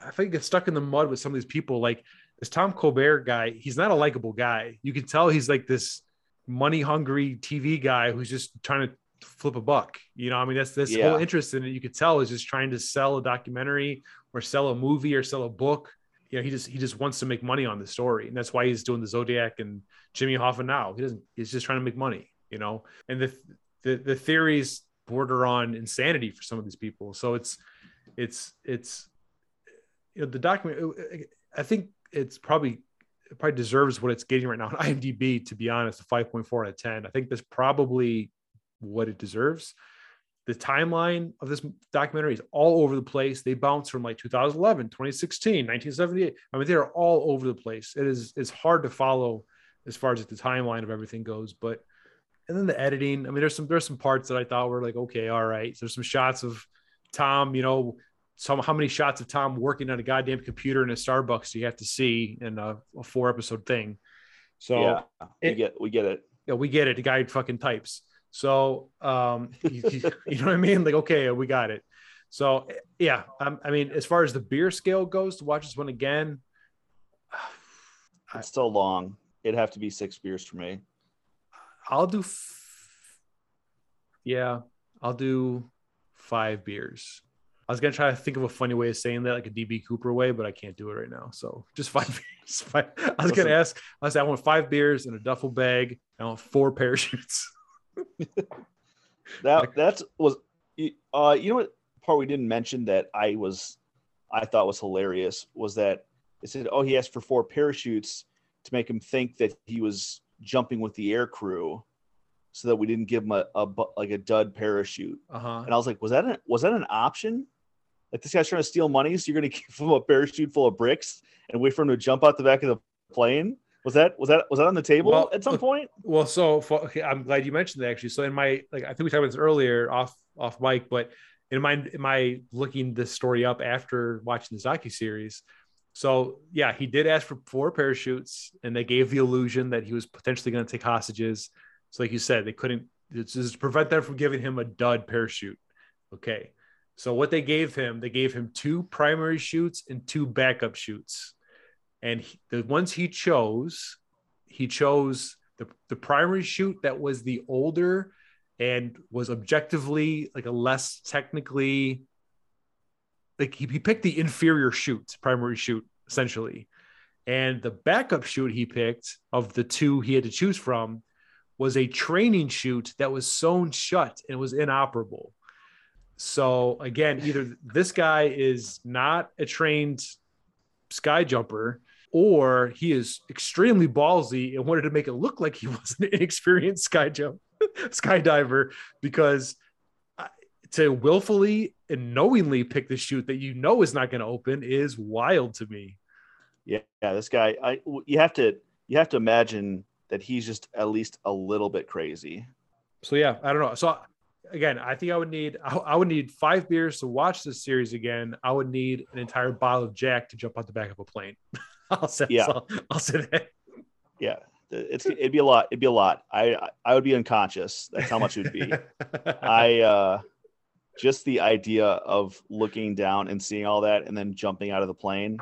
i think it gets stuck in the mud with some of these people. Like this tom colbert guy he's not a likable guy. You can tell he's like this money hungry tv guy who's just trying to flip a buck. You know i mean that's this Yeah. whole interest in it. You could tell is just trying to sell a documentary or sell a movie or sell a book you know he just he just wants to make money on the story and that's why he's doing the zodiac and jimmy hoffa now he doesn't he's just trying to make money you know and the the the theories border on insanity for some of these people. So it's it's it's you know the document. I think it's probably it probably deserves what it's getting right now on (laughs) IMDb. To be honest, a five point four out of ten. I think that's probably what it deserves. The timeline of this documentary is all over the place. They bounce from like 2011, 2016, 1978. I mean, they're all over the place. It is it's hard to follow as far as the timeline of everything goes, but and then the editing. I mean, there's some there's some parts that I thought were like okay, all right. There's some shots of Tom, you know, some how many shots of Tom working on a goddamn computer in a Starbucks you have to see in a, a four episode thing. So yeah, we it- get we get it. yeah, we get it. The guy fucking types. So, um, (laughs) you, you- know what I mean? Like, okay, we got it. So, yeah, um, I mean, as far as the beer scale goes, to watch this one again, I- It's still long. It'd have to be six beers for me. I'll do. F- yeah, I'll do five beers. I was gonna try to think of a funny way of saying that, like a DB Cooper way, but I can't do it right now. So just five (laughs) beers. Five. I was Listen. gonna ask. I said I want five beers in a duffel bag. I want four (laughs) parachutes. That that's was uh you know what part we didn't mention that I was I thought was hilarious was that it said oh he asked for four parachutes to make him think that he was jumping with the air crew so that we didn't give him a, a like a dud parachute. Uh huh. and I was like was that an, was that an option? Like this guy's trying to steal money so you're gonna (laughs) give him a parachute full of bricks and wait for him to jump out the back of the plane was that was that was that on the table Well, at some point Well, so for, okay, I'm glad you mentioned that actually. So in my like, I think we talked about this earlier off off mic, but in my in my looking this story up after watching the docu series. So yeah, he did ask for four parachutes, and they gave the illusion that he was potentially going to take hostages. So like you said, they couldn't it's just prevent them from giving him a dud parachute. Okay. So what they gave him, they gave him two primary chutes and two backup chutes. And he, the ones he chose, he chose the, the primary chute that was the older and was objectively like a less technically like he, he picked the inferior chute primary chute essentially. And the backup chute he picked of the two he had to choose from was a training chute that was sewn shut and was inoperable. So again either this guy is not a trained sky jumper or he is extremely ballsy and wanted to make it look like he (laughs) was an inexperienced sky jump (laughs) skydiver because uh, to willfully and knowingly pick the chute that you know is not going to open is wild to me. Yeah, yeah, this guy. I you have to you have to imagine that he's just at least a little bit crazy. So yeah, I don't know. So again, I think I would need I, I would need five beers to watch this series again. I would need an entire bottle of Jack to jump out the back of a plane. (laughs) (laughs) I'll say Yeah. I'll, I'll say that. Yeah, it's it'd be a lot. It'd be a lot. I I- I would be unconscious. That's how much it would be. (laughs) I uh just the idea of looking down and seeing all that and then jumping out of the plane.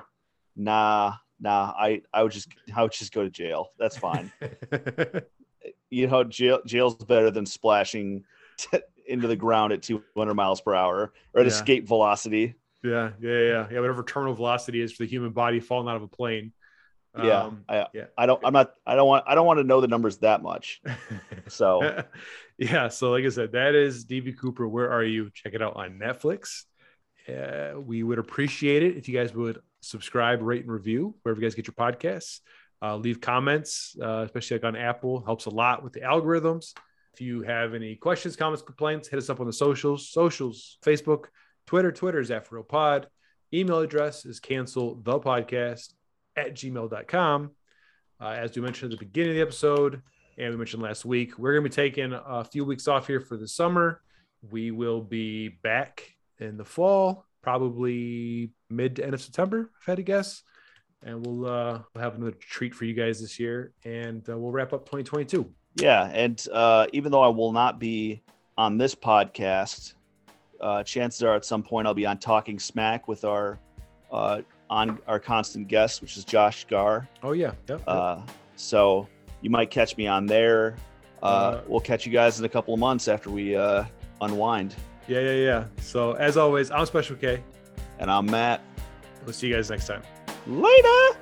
Nah, nah. I I would just I would just go to jail. That's fine. (laughs) you know, jail jail's better than splashing t- into the ground at 200 miles per hour or at Yeah. escape velocity. Yeah, yeah, yeah, yeah. Whatever terminal velocity is for the human body falling out of a plane. Yeah, Um, I, yeah. I don't. I'm not. I don't want. I don't want to know the numbers that much. (laughs) So yeah so like i said that is db cooper where are you check it out on netflix uh, we would appreciate it if you guys would subscribe rate and review wherever you guys get your podcasts uh, leave comments uh, especially like on apple helps a lot with the algorithms if you have any questions comments complaints hit us up on the socials socials facebook twitter twitter is at email address is cancel the podcast at gmail.com uh, as we mentioned at the beginning of the episode and we mentioned last week we're going to be taking a few weeks off here for the summer. We will be back in the fall probably mid to end of september if i had to guess. And we'll uh we'll have another treat for you guys this year and uh, we'll wrap up 2022 yeah, and uh, even though I will not be on this podcast, uh, chances are at some point I'll be on Talking Smack with our uh, on our constant guest, which is Josh Gar. oh yeah yep, yep. Uh, so you might catch me on there. Uh, Uh, we'll catch you guys in a couple of months after we uh, unwind. yeah yeah yeah so as always i'm special k And I'm Matt. we'll see you guys next time Later.